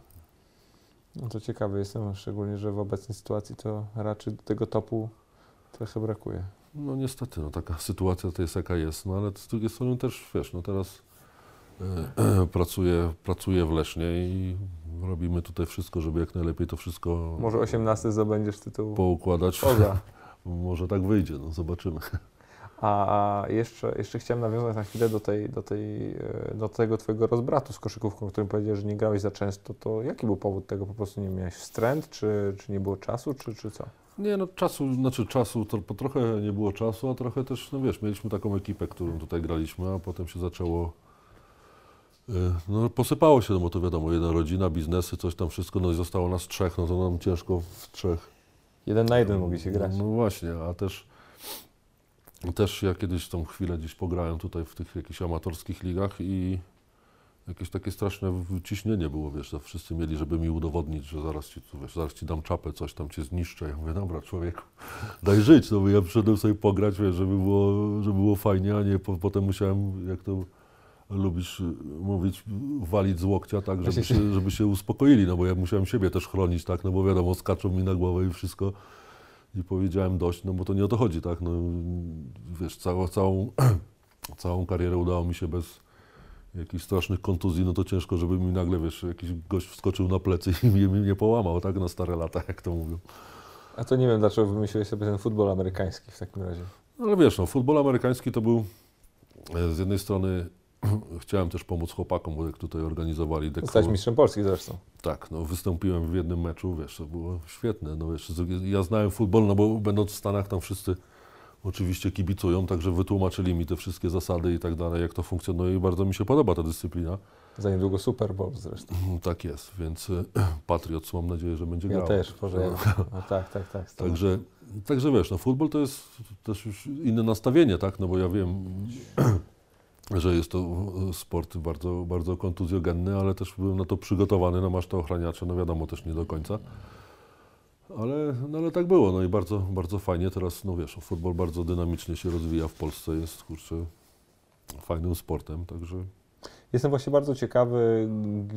No to ciekawy jestem, szczególnie, że w obecnej sytuacji to raczej do tego topu trochę brakuje. No niestety, no taka sytuacja to jest jaka jest, no ale z drugiej strony też, wiesz, no teraz e, pracuję, pracuję w Lesznie i robimy tutaj wszystko, żeby jak najlepiej to wszystko Może 18 zdobędziesz tytuł poukładać. poza. Może tak wyjdzie, no zobaczymy. A, jeszcze, jeszcze chciałem nawiązać na chwilę do, tej, do, tej, e, do tego twojego rozbratu z koszykówką, o którym powiedziałeś, że nie grałeś za często. To jaki był powód tego? Po prostu nie miałeś wstręt, czy, czy nie było czasu, czy, czy co? Nie, no czasu, znaczy czasu, to, po trochę nie było czasu, a trochę też, no wiesz, mieliśmy taką ekipę, którą tutaj graliśmy, a potem się zaczęło, no posypało się, no bo to wiadomo, jedna rodzina, biznesy, coś tam wszystko, no i zostało nas trzech, no to nam ciężko w trzech. Jeden na jeden mogliście grać. No właśnie, a też, też ja kiedyś tą chwilę gdzieś pograłem tutaj w tych jakichś amatorskich ligach i jakieś takie straszne ciśnienie było, wiesz, że wszyscy mieli, żeby mi udowodnić, że zaraz ci, wiesz, zaraz ci dam czapę, coś tam cię zniszczę. Ja mówię, dobra człowieku, daj żyć, no bo ja przyszedłem sobie pograć, wiesz, żeby było, żeby było fajnie, a nie po, potem musiałem, jak to lubisz y, mówić, walić z łokcia, tak, żeby się, żeby się uspokoili, no bo ja musiałem siebie też chronić, tak, no bo wiadomo, skaczą mi na głowę i wszystko. I powiedziałem dość, no bo to nie o to chodzi, tak, no wiesz, całą, całą, całą karierę udało mi się bez jakichś strasznych kontuzji, no to ciężko, żeby mi nagle, wiesz, jakiś gość wskoczył na plecy i mnie, mnie połamał, tak, na stare lata, jak to mówią. A to nie wiem, dlaczego wymyśliłeś sobie ten futbol amerykański w takim razie. No, Ale wiesz, no, futbol amerykański to był e, z jednej strony chciałem też pomóc chłopakom, bo jak tutaj organizowali dekor, Zostałeś mistrzem Polski zresztą. Tak, no wystąpiłem w jednym meczu, wiesz, to było świetne. No, wiesz, ja znałem futbol, no bo będąc w Stanach tam wszyscy oczywiście kibicują, także wytłumaczyli mi te wszystkie zasady i tak dalej, jak to funkcjonuje i bardzo mi się podoba ta dyscyplina. Za niedługo Super Bowl zresztą. Tak jest, więc Patriots mam nadzieję, że będzie Ja grał. też, Boże. Ja, no, tak, tak, tak. Także, także wiesz, no futbol to jest też już inne nastawienie, tak, no bo ja wiem, że jest to sport bardzo, bardzo kontuzjogenny, ale też byłem na to przygotowany, no masz te ochraniacze, no wiadomo, też nie do końca. Ale, no ale tak było, no i bardzo, bardzo fajnie teraz, no wiesz, futbol bardzo dynamicznie się rozwija w Polsce, jest kurczę fajnym sportem, także Jestem właśnie bardzo ciekawy,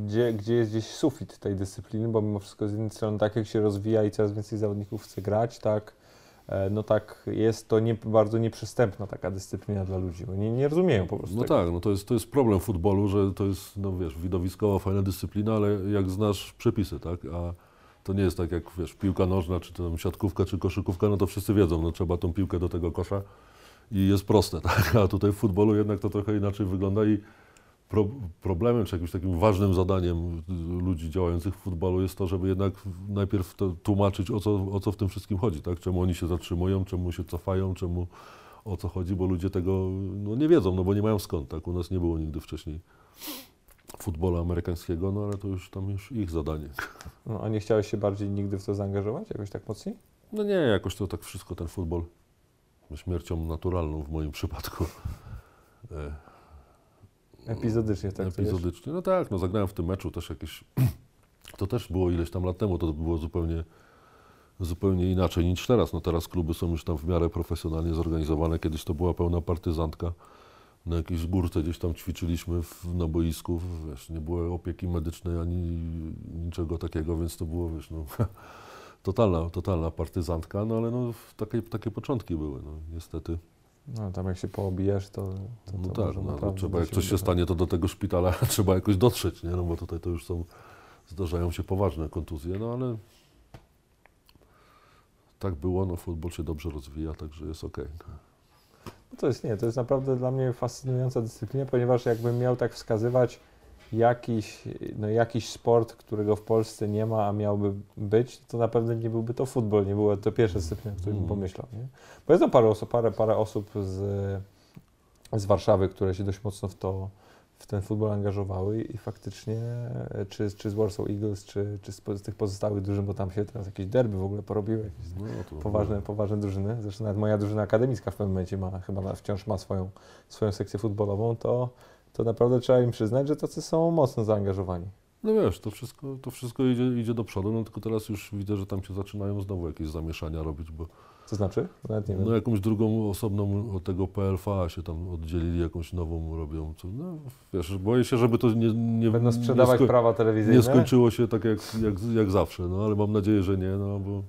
gdzie, gdzie jest gdzieś sufit tej dyscypliny, bo mimo wszystko z jednej strony tak jak się rozwija i coraz więcej zawodników chce grać, tak, e, no tak jest to nie, bardzo nieprzystępna taka dyscyplina dla ludzi, nie, nie rozumieją po prostu No tego. tak, no to jest, to jest problem futbolu, że to jest, no wiesz, widowiskowa, fajna dyscyplina, ale jak znasz przepisy, tak, a to nie jest tak jak, wiesz, piłka nożna, czy tam siatkówka, czy koszykówka, no to wszyscy wiedzą, no trzeba tą piłkę do tego kosza i jest proste, tak, a tutaj w futbolu jednak to trochę inaczej wygląda i problemem, czy jakimś takim ważnym zadaniem ludzi działających w futbolu jest to, żeby jednak najpierw tłumaczyć, o co, o co w tym wszystkim chodzi, tak, czemu oni się zatrzymują, czemu się cofają, czemu o co chodzi, bo ludzie tego no, nie wiedzą, no bo nie mają skąd, tak? U nas nie było nigdy wcześniej futbolu amerykańskiego, no ale to już tam już ich zadanie. No, a nie chciałeś się bardziej nigdy w to zaangażować, jakoś tak mocniej? No nie, jakoś to tak wszystko, ten futbol śmiercią naturalną w moim przypadku. Epizodycznie tak. Epizodycznie, no tak, no zagrałem w tym meczu też jakieś, to też było ileś tam lat temu, to było zupełnie zupełnie inaczej niż teraz. No teraz kluby są już tam w miarę profesjonalnie zorganizowane. Kiedyś to była pełna partyzantka. Na jakiejś górce gdzieś tam ćwiczyliśmy w, na boisku. Wiesz, nie było opieki medycznej ani niczego takiego, więc to było wiesz, no, totalna, totalna partyzantka. No ale no, takie, takie początki były, no, niestety. No tam jak się poobijesz, to, to, to No tak, no, no, trzeba, jak coś się stanie, to do tego szpitala trzeba jakoś dotrzeć, nie? No bo tutaj to już są, zdarzają się poważne kontuzje, no ale tak było, no futbol się dobrze rozwija, także jest okej. No to jest nie, to jest naprawdę dla mnie fascynująca dyscyplina, ponieważ jakbym miał tak wskazywać jakiś, no jakiś sport, którego w Polsce nie ma, a miałby być, to na pewno nie byłby to futbol, nie była to pierwsza dyscyplina, o której bym Mm. pomyślał. Nie? Bo jest tam parę osób, parę, parę osób z, z Warszawy, które się dość mocno w to w ten futbol angażowały i faktycznie, czy, czy z Warsaw Eagles, czy, czy z, tych pozostałych drużyn, bo tam się teraz jakieś derby w ogóle porobiły, jakieś No, to poważne, poważne drużyny. Zresztą nawet moja drużyna akademicka w pewnym momencie ma, chyba wciąż ma swoją, swoją sekcję futbolową, to, to naprawdę trzeba im przyznać, że tacy są mocno zaangażowani. No wiesz, to wszystko, to wszystko idzie, idzie do przodu, no tylko teraz już widzę, że tam się zaczynają znowu jakieś zamieszania robić, bo Co znaczy? Nawet nie wiem. no jakąś drugą osobną od tego PLFA się tam oddzielili, jakąś nową robią. Co, no wiesz, boję się, żeby to nie, nie Będą nie sprzedawać sko- prawa telewizyjne. Nie skończyło się tak jak, jak, jak zawsze, no ale mam nadzieję, że nie, no bo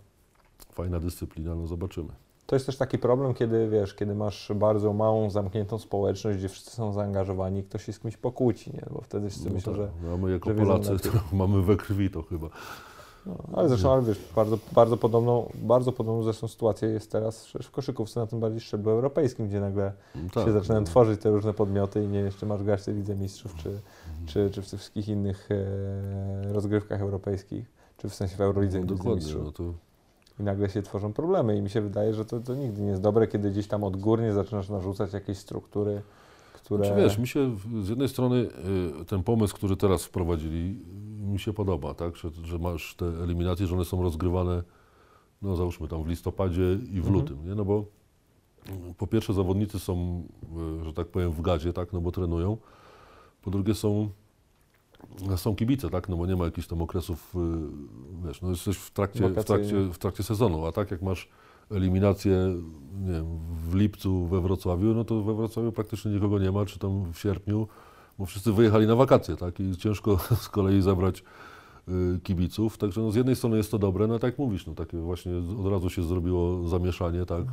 fajna dyscyplina, no zobaczymy. To jest też taki problem, kiedy wiesz, kiedy masz bardzo małą, zamkniętą społeczność, gdzie wszyscy są zaangażowani, ktoś się z kimś pokłóci, nie? Bo wtedy wszyscy No myślą, tak, że. no, a my jako że Polacy to mamy we krwi to chyba. No, ale zresztą, ale wiesz, bardzo, bardzo, podobną, bardzo podobną zresztą sytuację jest teraz w koszykówce, na tym bardziej szczeblu europejskim, gdzie nagle No tak, się zaczynają no. tworzyć te różne podmioty i nie wiem, czy masz grać w Lidze Mistrzów, czy, Mhm. czy, czy w tych wszystkich innych e, rozgrywkach europejskich, czy w sensie w Eurolidze No, Lidze dokładnie, Mistrzów. no to I nagle się tworzą problemy i mi się wydaje, że to, to nigdy nie jest dobre, kiedy gdzieś tam odgórnie zaczynasz narzucać jakieś struktury, które... Znaczy, wiesz, mi się z jednej strony y, ten pomysł, który teraz wprowadzili, mi się podoba, tak? Że, że masz te eliminacje, że one są rozgrywane, no załóżmy tam w listopadzie i w Mhm. lutym, nie? No bo y, po pierwsze zawodnicy są, y, że tak powiem, w gazie, tak? No bo trenują. Po drugie są, są kibice, tak? No bo nie ma jakichś tam okresów, y, wiesz, no jesteś w trakcie, w trakcie, w trakcie sezonu, a tak jak masz eliminację, nie wiem, w lipcu we Wrocławiu, no to we Wrocławiu praktycznie nikogo nie ma, czy tam w sierpniu, bo wszyscy wyjechali na wakacje, tak? I ciężko z kolei zebrać y, kibiców. Także no, z jednej strony jest to dobre, no tak jak mówisz, no takie właśnie od razu się zrobiło zamieszanie, tak?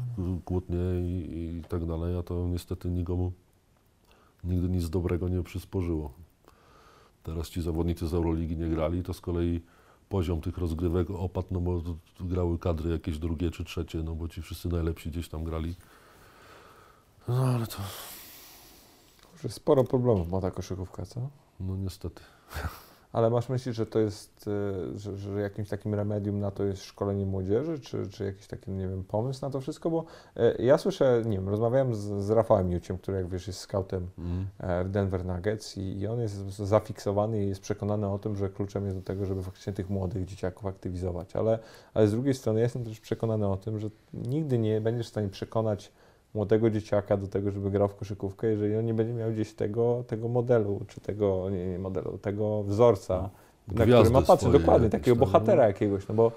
Kłótnie i, i tak dalej, a to niestety nikomu nigdy nic dobrego nie przysporzyło. Teraz ci zawodnicy z Euroligi nie grali, to z kolei poziom tych rozgrywek opadł, no bo grały kadry jakieś drugie czy trzecie, no bo ci wszyscy najlepsi gdzieś tam grali. No ale to, Że sporo problemów ma ta koszykówka, co? no niestety. Ale masz myśli, że to jest, y, że, że jakimś takim remedium na to jest szkolenie młodzieży, czy, czy jakiś taki, nie wiem, pomysł na to wszystko? Bo y, ja słyszę, nie wiem, rozmawiałem z, z Rafałem Juciem, który jak wiesz jest scoutem Mm. e, w Denver Nuggets i, i on jest zafiksowany i jest przekonany o tym, że kluczem jest do tego, żeby faktycznie tych młodych dzieciaków aktywizować. Ale, ale z drugiej strony ja jestem też przekonany o tym, że nigdy nie będziesz w stanie przekonać młodego dzieciaka do tego, żeby grał w koszykówkę, jeżeli on nie będzie miał gdzieś tego, tego modelu, czy tego, nie, nie modelu, tego wzorca, na który ma patrzeć, dokładnie, takiego tam, bohatera no. jakiegoś, no bo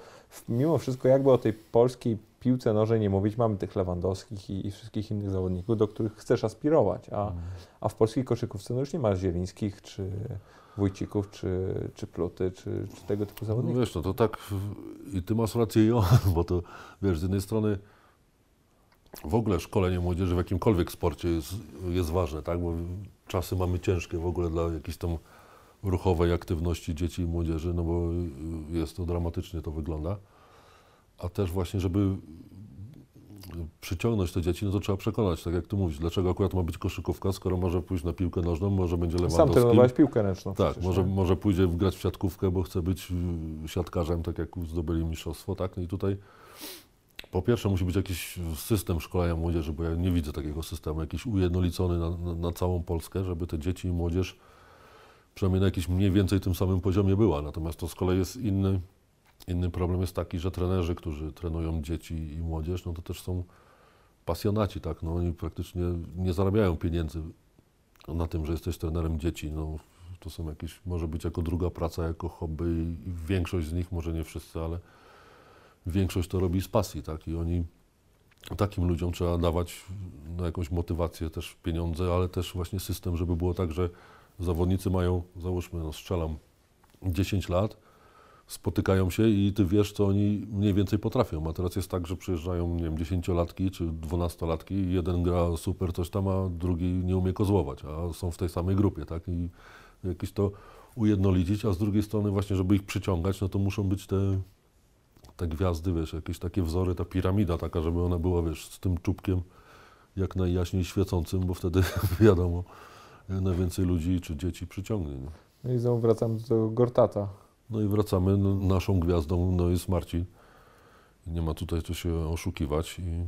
mimo wszystko jakby o tej polskiej piłce nożnej nie mówić, mamy tych Lewandowskich i, i wszystkich innych zawodników, do których chcesz aspirować, a, a w polskiej koszykówce no już nie ma Zielińskich, czy Wójcików, czy, czy Pluty, czy, czy tego typu No zawodników. wiesz, no to tak i ty masz rację i on, bo to wiesz, z jednej strony w ogóle szkolenie młodzieży w jakimkolwiek sporcie jest, jest ważne, tak? Bo czasy mamy ciężkie w ogóle dla jakiejś tam ruchowej aktywności dzieci i młodzieży, no bo jest to dramatycznie to wygląda. A też właśnie, żeby przyciągnąć te dzieci, no to trzeba przekonać, tak jak ty mówisz, dlaczego akurat ma być koszykówka, skoro może pójść na piłkę nożną, może będzie Sam Lewandowski. trenowałeś piłkę ręczną Tak, przecież, może, nie? może pójdzie grać w siatkówkę, bo chce być siatkarzem, tak jak zdobyli mistrzostwo, tak? No i tutaj po pierwsze musi być jakiś system szkolenia młodzieży, bo ja nie widzę takiego systemu, jakiś ujednolicony na, na, na całą Polskę, żeby te dzieci i młodzież przynajmniej na jakimś mniej więcej tym samym poziomie była. Natomiast to z kolei jest inny, inny problem jest taki, że trenerzy, którzy trenują dzieci i młodzież, no to też są pasjonaci, tak? No oni praktycznie nie zarabiają pieniędzy na tym, że jesteś trenerem dzieci. No, to są jakieś, może być jako druga praca, jako hobby i większość z nich, może nie wszyscy, ale większość to robi z pasji, tak? I oni, takim ludziom trzeba dawać no, jakąś motywację, też pieniądze, ale też właśnie system, żeby było tak, że zawodnicy mają, załóżmy, no strzelam 10 lat, spotykają się i ty wiesz, co oni mniej więcej potrafią. A teraz jest tak, że przyjeżdżają, nie wiem, dziesięciolatki czy dwunastolatki i jeden gra super coś tam, a drugi nie umie kozłować, a są w tej samej grupie, tak? I jakieś to ujednolicić, a z drugiej strony właśnie, żeby ich przyciągać, no to muszą być te, te gwiazdy, wiesz, jakieś takie wzory, ta piramida taka, żeby ona była, wiesz, z tym czubkiem jak najjaśniej świecącym, bo wtedy wiadomo, najwięcej ludzi czy dzieci przyciągnie. Nie? No i znowu wracam do tego Gortata. No i wracamy, no, naszą gwiazdą no, jest Marcin. Nie ma tutaj co się oszukiwać i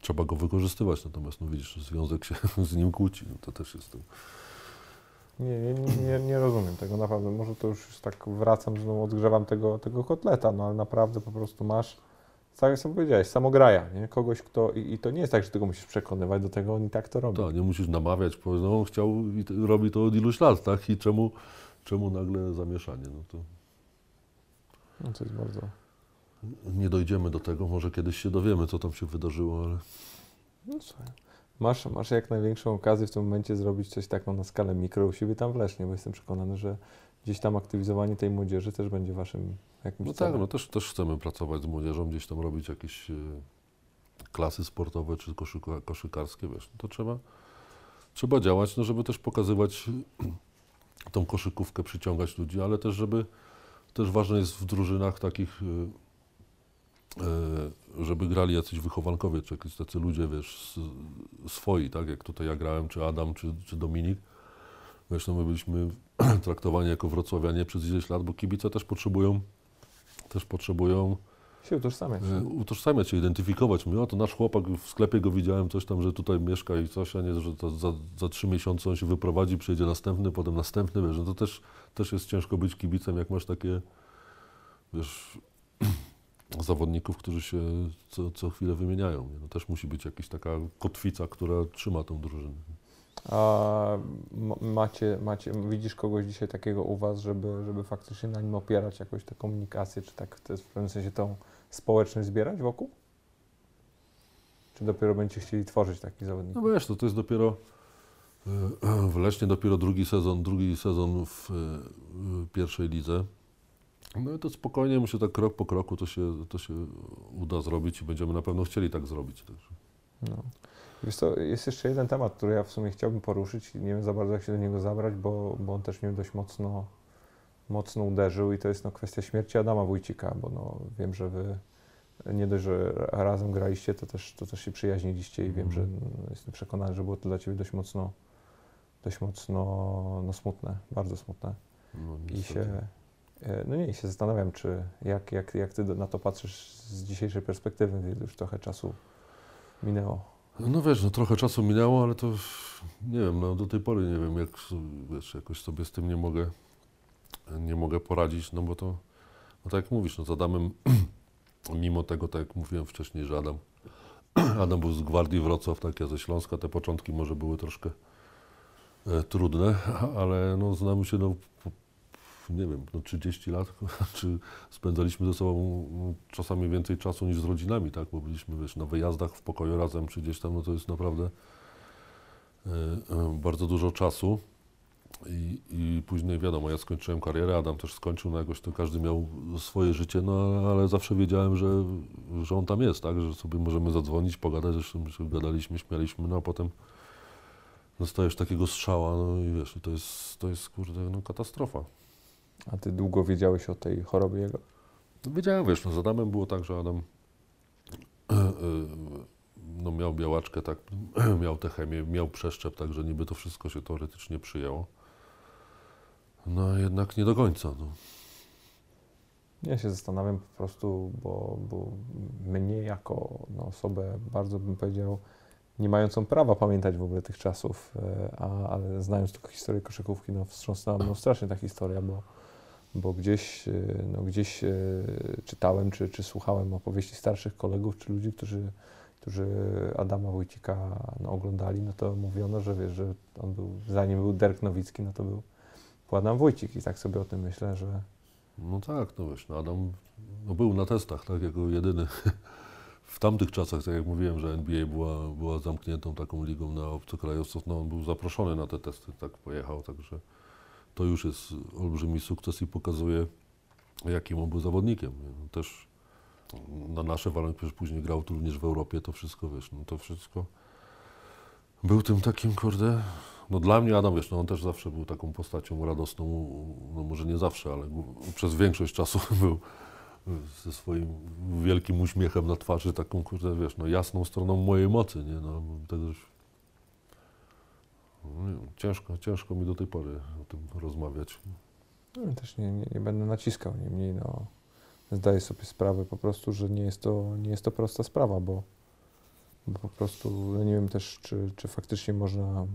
trzeba go wykorzystywać. Natomiast no widzisz, związek się z nim kłóci. No, to też jest to. Nie, nie, nie, nie rozumiem tego naprawdę. Może to już tak wracam, no, odgrzewam tego, tego kotleta, no ale naprawdę po prostu masz, tak jak sam powiedziałeś, samograja, nie? Kogoś, kto, i, i to nie jest tak, że tego musisz przekonywać do tego, oni tak to robią. Tak, nie musisz namawiać, powiedz, no on chciał i robi to od iluś lat, tak? I czemu, czemu nagle zamieszanie? No to No, to jest bardzo... nie dojdziemy do tego, może kiedyś się dowiemy, co tam się wydarzyło, ale No słuchaj. Masz, masz jak największą okazję w tym momencie zrobić coś taką na skalę mikro u siebie tam w Lesznie, bo jestem przekonany, że gdzieś tam aktywizowanie tej młodzieży też będzie waszym jakimś no tak, celem. no też, też chcemy pracować z młodzieżą, gdzieś tam robić jakieś e, klasy sportowe czy koszyka, koszykarskie, wiesz, no to trzeba, trzeba działać, no żeby też pokazywać tą koszykówkę, przyciągać ludzi, ale też żeby, też ważne jest w drużynach takich, e, żeby grali jacyś wychowankowie, czy jakieś tacy ludzie, wiesz, swoi, tak, jak tutaj ja grałem, czy Adam, czy, czy Dominik, wiesz, no my byliśmy traktowani jako wrocławianie przez ileś lat, bo kibice też potrzebują też potrzebują Się utożsamiać. e, utożsamiać się, identyfikować. Mówię, o to nasz chłopak, w sklepie go widziałem, coś tam, że tutaj mieszka i coś, a nie, że za, za trzy miesiące on się wyprowadzi, przyjedzie następny, potem następny, wiesz, no to też, też jest ciężko być kibicem, jak masz takie, wiesz, zawodników, którzy się co, co chwilę wymieniają. No też musi być jakaś taka kotwica, która trzyma tą drużynę. A macie, macie, widzisz kogoś dzisiaj takiego u Was, żeby, żeby faktycznie na nim opierać jakoś tę komunikację, czy tak w pewnym sensie tą społeczność zbierać wokół? Czy dopiero będziecie chcieli tworzyć takich zawodników? No wiesz, to, to jest dopiero e, w Lesznie dopiero drugi sezon, drugi sezon w e, pierwszej lidze. No i to spokojnie, myślę, tak krok po kroku to się, to się uda zrobić i będziemy na pewno chcieli tak zrobić. Także. No. Co, jest jeszcze jeden temat, który ja w sumie chciałbym poruszyć nie wiem za bardzo jak się do niego zabrać, bo, bo on też mnie dość mocno, mocno uderzył i to jest no, kwestia śmierci Adama Wójcika, bo no, wiem, że wy nie dość, że razem graliście, to też, to też się przyjaźniliście i wiem, że Mhm. no, jestem przekonany, że było to dla Ciebie dość mocno, dość mocno no, smutne, bardzo smutne. No, I się, no nie, się zastanawiam, czy jak, jak, jak Ty na to patrzysz z dzisiejszej perspektywy, gdy już trochę czasu minęło. No wiesz, no trochę czasu minęło, ale to nie wiem, no do tej pory nie wiem, jak wiesz, jakoś sobie z tym nie mogę, nie mogę poradzić, no bo to, no tak jak mówisz, no z Adamem, mimo tego, tak jak mówiłem wcześniej, że Adam, Adam był z Gwardii Wrocław, tak ja ze Śląska, te początki może były troszkę e, trudne, ale no znamy się no, nie wiem, no 30 lat, czy spędzaliśmy ze sobą czasami więcej czasu niż z rodzinami, tak, bo byliśmy, wiesz, na wyjazdach w pokoju razem, czy gdzieś tam, no to jest naprawdę e, e, bardzo dużo czasu. I, I później wiadomo, ja skończyłem karierę, Adam też skończył, no jakoś to każdy miał swoje życie, no ale zawsze wiedziałem, że, że on tam jest, tak, że sobie możemy zadzwonić, pogadać, zresztą się gadaliśmy, śmialiśmy, no a potem dostajesz takiego strzała, no i wiesz, to jest, to jest kurde, no katastrofa. A Ty długo wiedziałeś o tej chorobie jego? No wiedziałem, wiesz, no z Adamem było tak, że Adam e, e, no miał białaczkę, tak, miał tę chemię, miał przeszczep, tak, że niby to wszystko się teoretycznie przyjęło. No a jednak nie do końca. No. Ja się zastanawiam po prostu, bo, bo mnie jako no, osobę bardzo bym powiedział, nie mającą prawa pamiętać w ogóle tych czasów, e, a, ale znając tylko historię koszykówki, no wstrząsnęła mną strasznie ta historia, bo, bo gdzieś, e, no, gdzieś e, czytałem czy, czy słuchałem opowieści starszych kolegów czy ludzi, którzy, którzy Adama Wójcika no, oglądali, no to mówiono, że wiesz, że on był, zanim był Derek Nowicki, no to był, Adam Wójcik i tak sobie o tym myślę, że No tak, no wiesz, no Adam no był na testach, tak, jako jedyny. W tamtych czasach, tak jak mówiłem, że NBA była, była zamkniętą taką ligą na obcokrajowców, no on był zaproszony na te testy, tak pojechał, także to już jest olbrzymi sukces i pokazuje, jakim on był zawodnikiem. No Też na nasze warunki, przecież później grał tu również w Europie, to wszystko, wiesz, no to wszystko był tym takim, kurde, no dla mnie Adam, wiesz, no on też zawsze był taką postacią radosną, no może nie zawsze, ale przez większość czasu był ze swoim wielkim uśmiechem na twarzy, taką, kurde, wiesz, no jasną stroną mojej mocy, nie, no tego ciężko, ciężko mi do tej pory o tym rozmawiać. No, też nie, nie, nie będę naciskał, niemniej no, zdaję sobie sprawę po prostu, że nie jest to, nie jest to prosta sprawa, bo, bo po prostu no nie wiem też, czy, czy faktycznie można,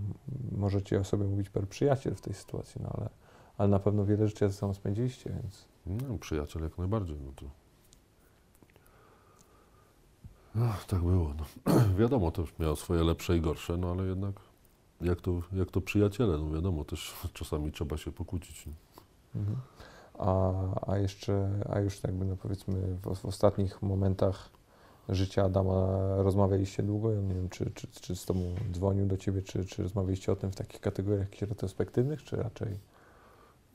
możecie o sobie mówić per przyjaciel w tej sytuacji, no ale, ale na pewno wiele rzeczy ze sobą spędziliście, więc No, przyjaciel jak najbardziej, no to... Ach, tak było, no. wiadomo, też miał swoje lepsze i gorsze, no ale jednak jak to, jak to przyjaciele, no wiadomo, też czasami trzeba się pokłócić. Mhm. A, a jeszcze, a już jakby no powiedzmy w, w ostatnich momentach życia Adama rozmawialiście długo? Ja nie wiem, czy, czy, czy z tobą dzwonił do ciebie, czy, czy rozmawialiście o tym w takich kategoriach jakichś retrospektywnych, czy raczej?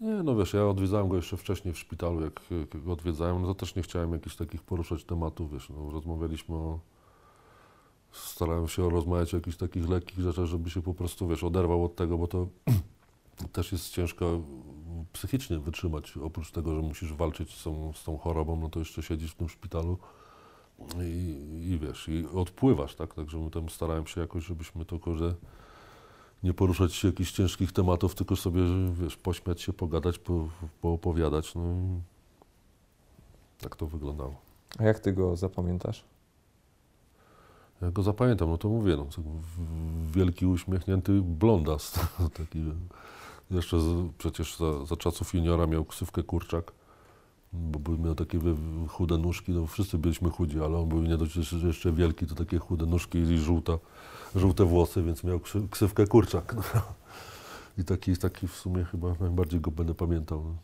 Nie, no wiesz, ja odwiedzałem go jeszcze wcześniej w szpitalu, jak, jak go odwiedzałem, no to też nie chciałem jakichś takich poruszać tematów, wiesz, no rozmawialiśmy o... Starałem się rozmawiać o jakichś takich lekkich rzeczach, żeby się po prostu, wiesz, oderwał od tego, bo to też jest ciężko psychicznie wytrzymać. Oprócz tego, że musisz walczyć z tą, z tą chorobą, no to jeszcze siedzisz w tym szpitalu i, i wiesz, i odpływasz, tak? Także my tam starałem się jakoś, żebyśmy to, kurde, nie poruszać się jakichś ciężkich tematów, tylko sobie, wiesz, pośmiać się, pogadać, po, poopowiadać, no i tak to wyglądało. A jak ty go zapamiętasz? Ja go zapamiętam, no to mówię, no, wielki uśmiechnięty blondas, taki, jeszcze z, przecież za, za czasów juniora miał ksywkę kurczak, bo miał takie chude nóżki, no wszyscy byliśmy chudzi, ale on był nie dość jeszcze wielki, to takie chude nóżki i żółta, żółte włosy, więc miał ksywkę kurczak. No. I taki, taki w sumie chyba najbardziej go będę pamiętał, no.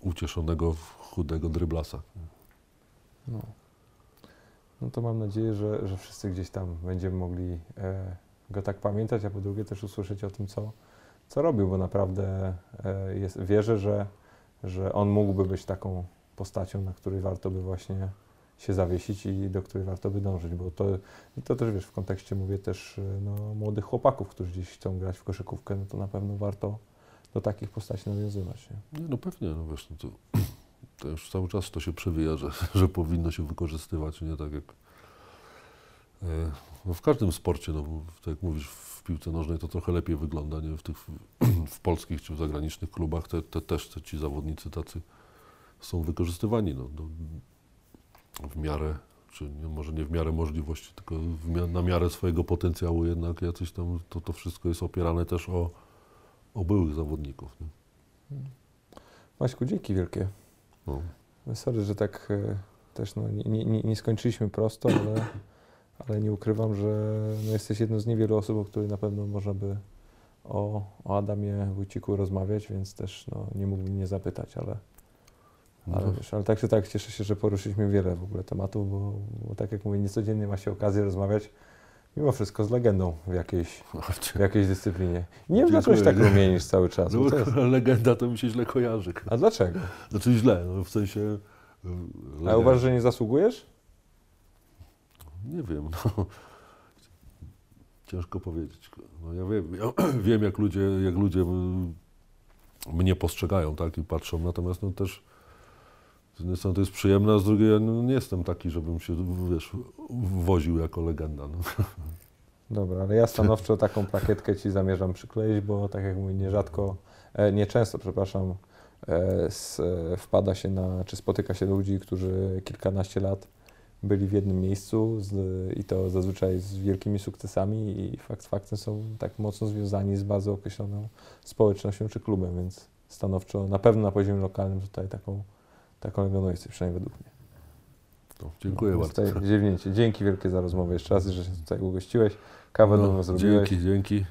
ucieszonego, chudego dryblasa. No. No to mam nadzieję, że, że wszyscy gdzieś tam będziemy mogli e, go tak pamiętać, a po drugie też usłyszeć o tym, co, co robił, bo naprawdę e, jest, wierzę, że, że on mógłby być taką postacią, na której warto by właśnie się zawiesić i do której warto by dążyć, bo to, to też wiesz, w kontekście mówię też e, no, młodych chłopaków, którzy gdzieś chcą grać w koszykówkę, no to na pewno warto do takich postaci nawiązywać. Nie? Nie, no pewnie, no wiesz, no to, to już cały czas to się przewija, że, że powinno się wykorzystywać, nie tak jak e, no w każdym sporcie, no tak jak mówisz, w piłce nożnej to trochę lepiej wygląda, nie? W tych w polskich czy w zagranicznych klubach te, te też te, ci zawodnicy tacy są wykorzystywani, no, do, w miarę, czy nie, może nie w miarę możliwości, tylko na miarę swojego potencjału jednak jacyś tam, to, to wszystko jest opierane też o, o byłych zawodników, nie? Maćku, dzięki wielkie. No. Sorry, że tak e, też no, nie, nie, nie skończyliśmy prosto, ale, ale nie ukrywam, że no, jesteś jedną z niewielu osób, o której na pewno można by o, o Adamie Wójciku rozmawiać, więc też no, nie mógłbym nie zapytać, ale, ale, No. wiesz, ale tak czy tak cieszę się, że poruszyliśmy wiele w ogóle tematów, bo, bo tak jak mówię, niecodziennie ma się okazję rozmawiać mimo wszystko z legendą w jakiejś, w jakiejś dyscyplinie. Nie wiem, dlaczego się tak rumienisz cały czas. No, to jest... legenda to mi się źle kojarzy. A dlaczego? Znaczy źle, no, w sensie... y, A uważasz, że nie zasługujesz? Nie wiem, no. Ciężko powiedzieć. No, ja wiem, ja wiem jak, ludzie, jak ludzie y, mnie postrzegają tak, i patrzą, natomiast no, też z jednej strony to jest przyjemne, a z drugiej ja no, nie jestem taki, żebym się wiesz, woził jako legenda. No. Dobra, ale ja stanowczo taką plakietkę Ci zamierzam przykleić, bo tak jak mówię, nierzadko, e, nieczęsto, przepraszam, e, e, wpada się na, czy spotyka się ludzi, którzy kilkanaście lat byli w jednym miejscu z, i to zazwyczaj z wielkimi sukcesami i fakt faktem są tak mocno związani z bardzo określoną społecznością czy klubem, więc stanowczo, na pewno na poziomie lokalnym tutaj taką, taką legendą jesteś, przynajmniej według mnie. To, dziękuję Więc bardzo. Tutaj ziewnięcie. Dzięki wielkie za rozmowę jeszcze raz, że się tutaj ugościłeś. Kawę No, no, zrobiłeś. dzięki, dzięki.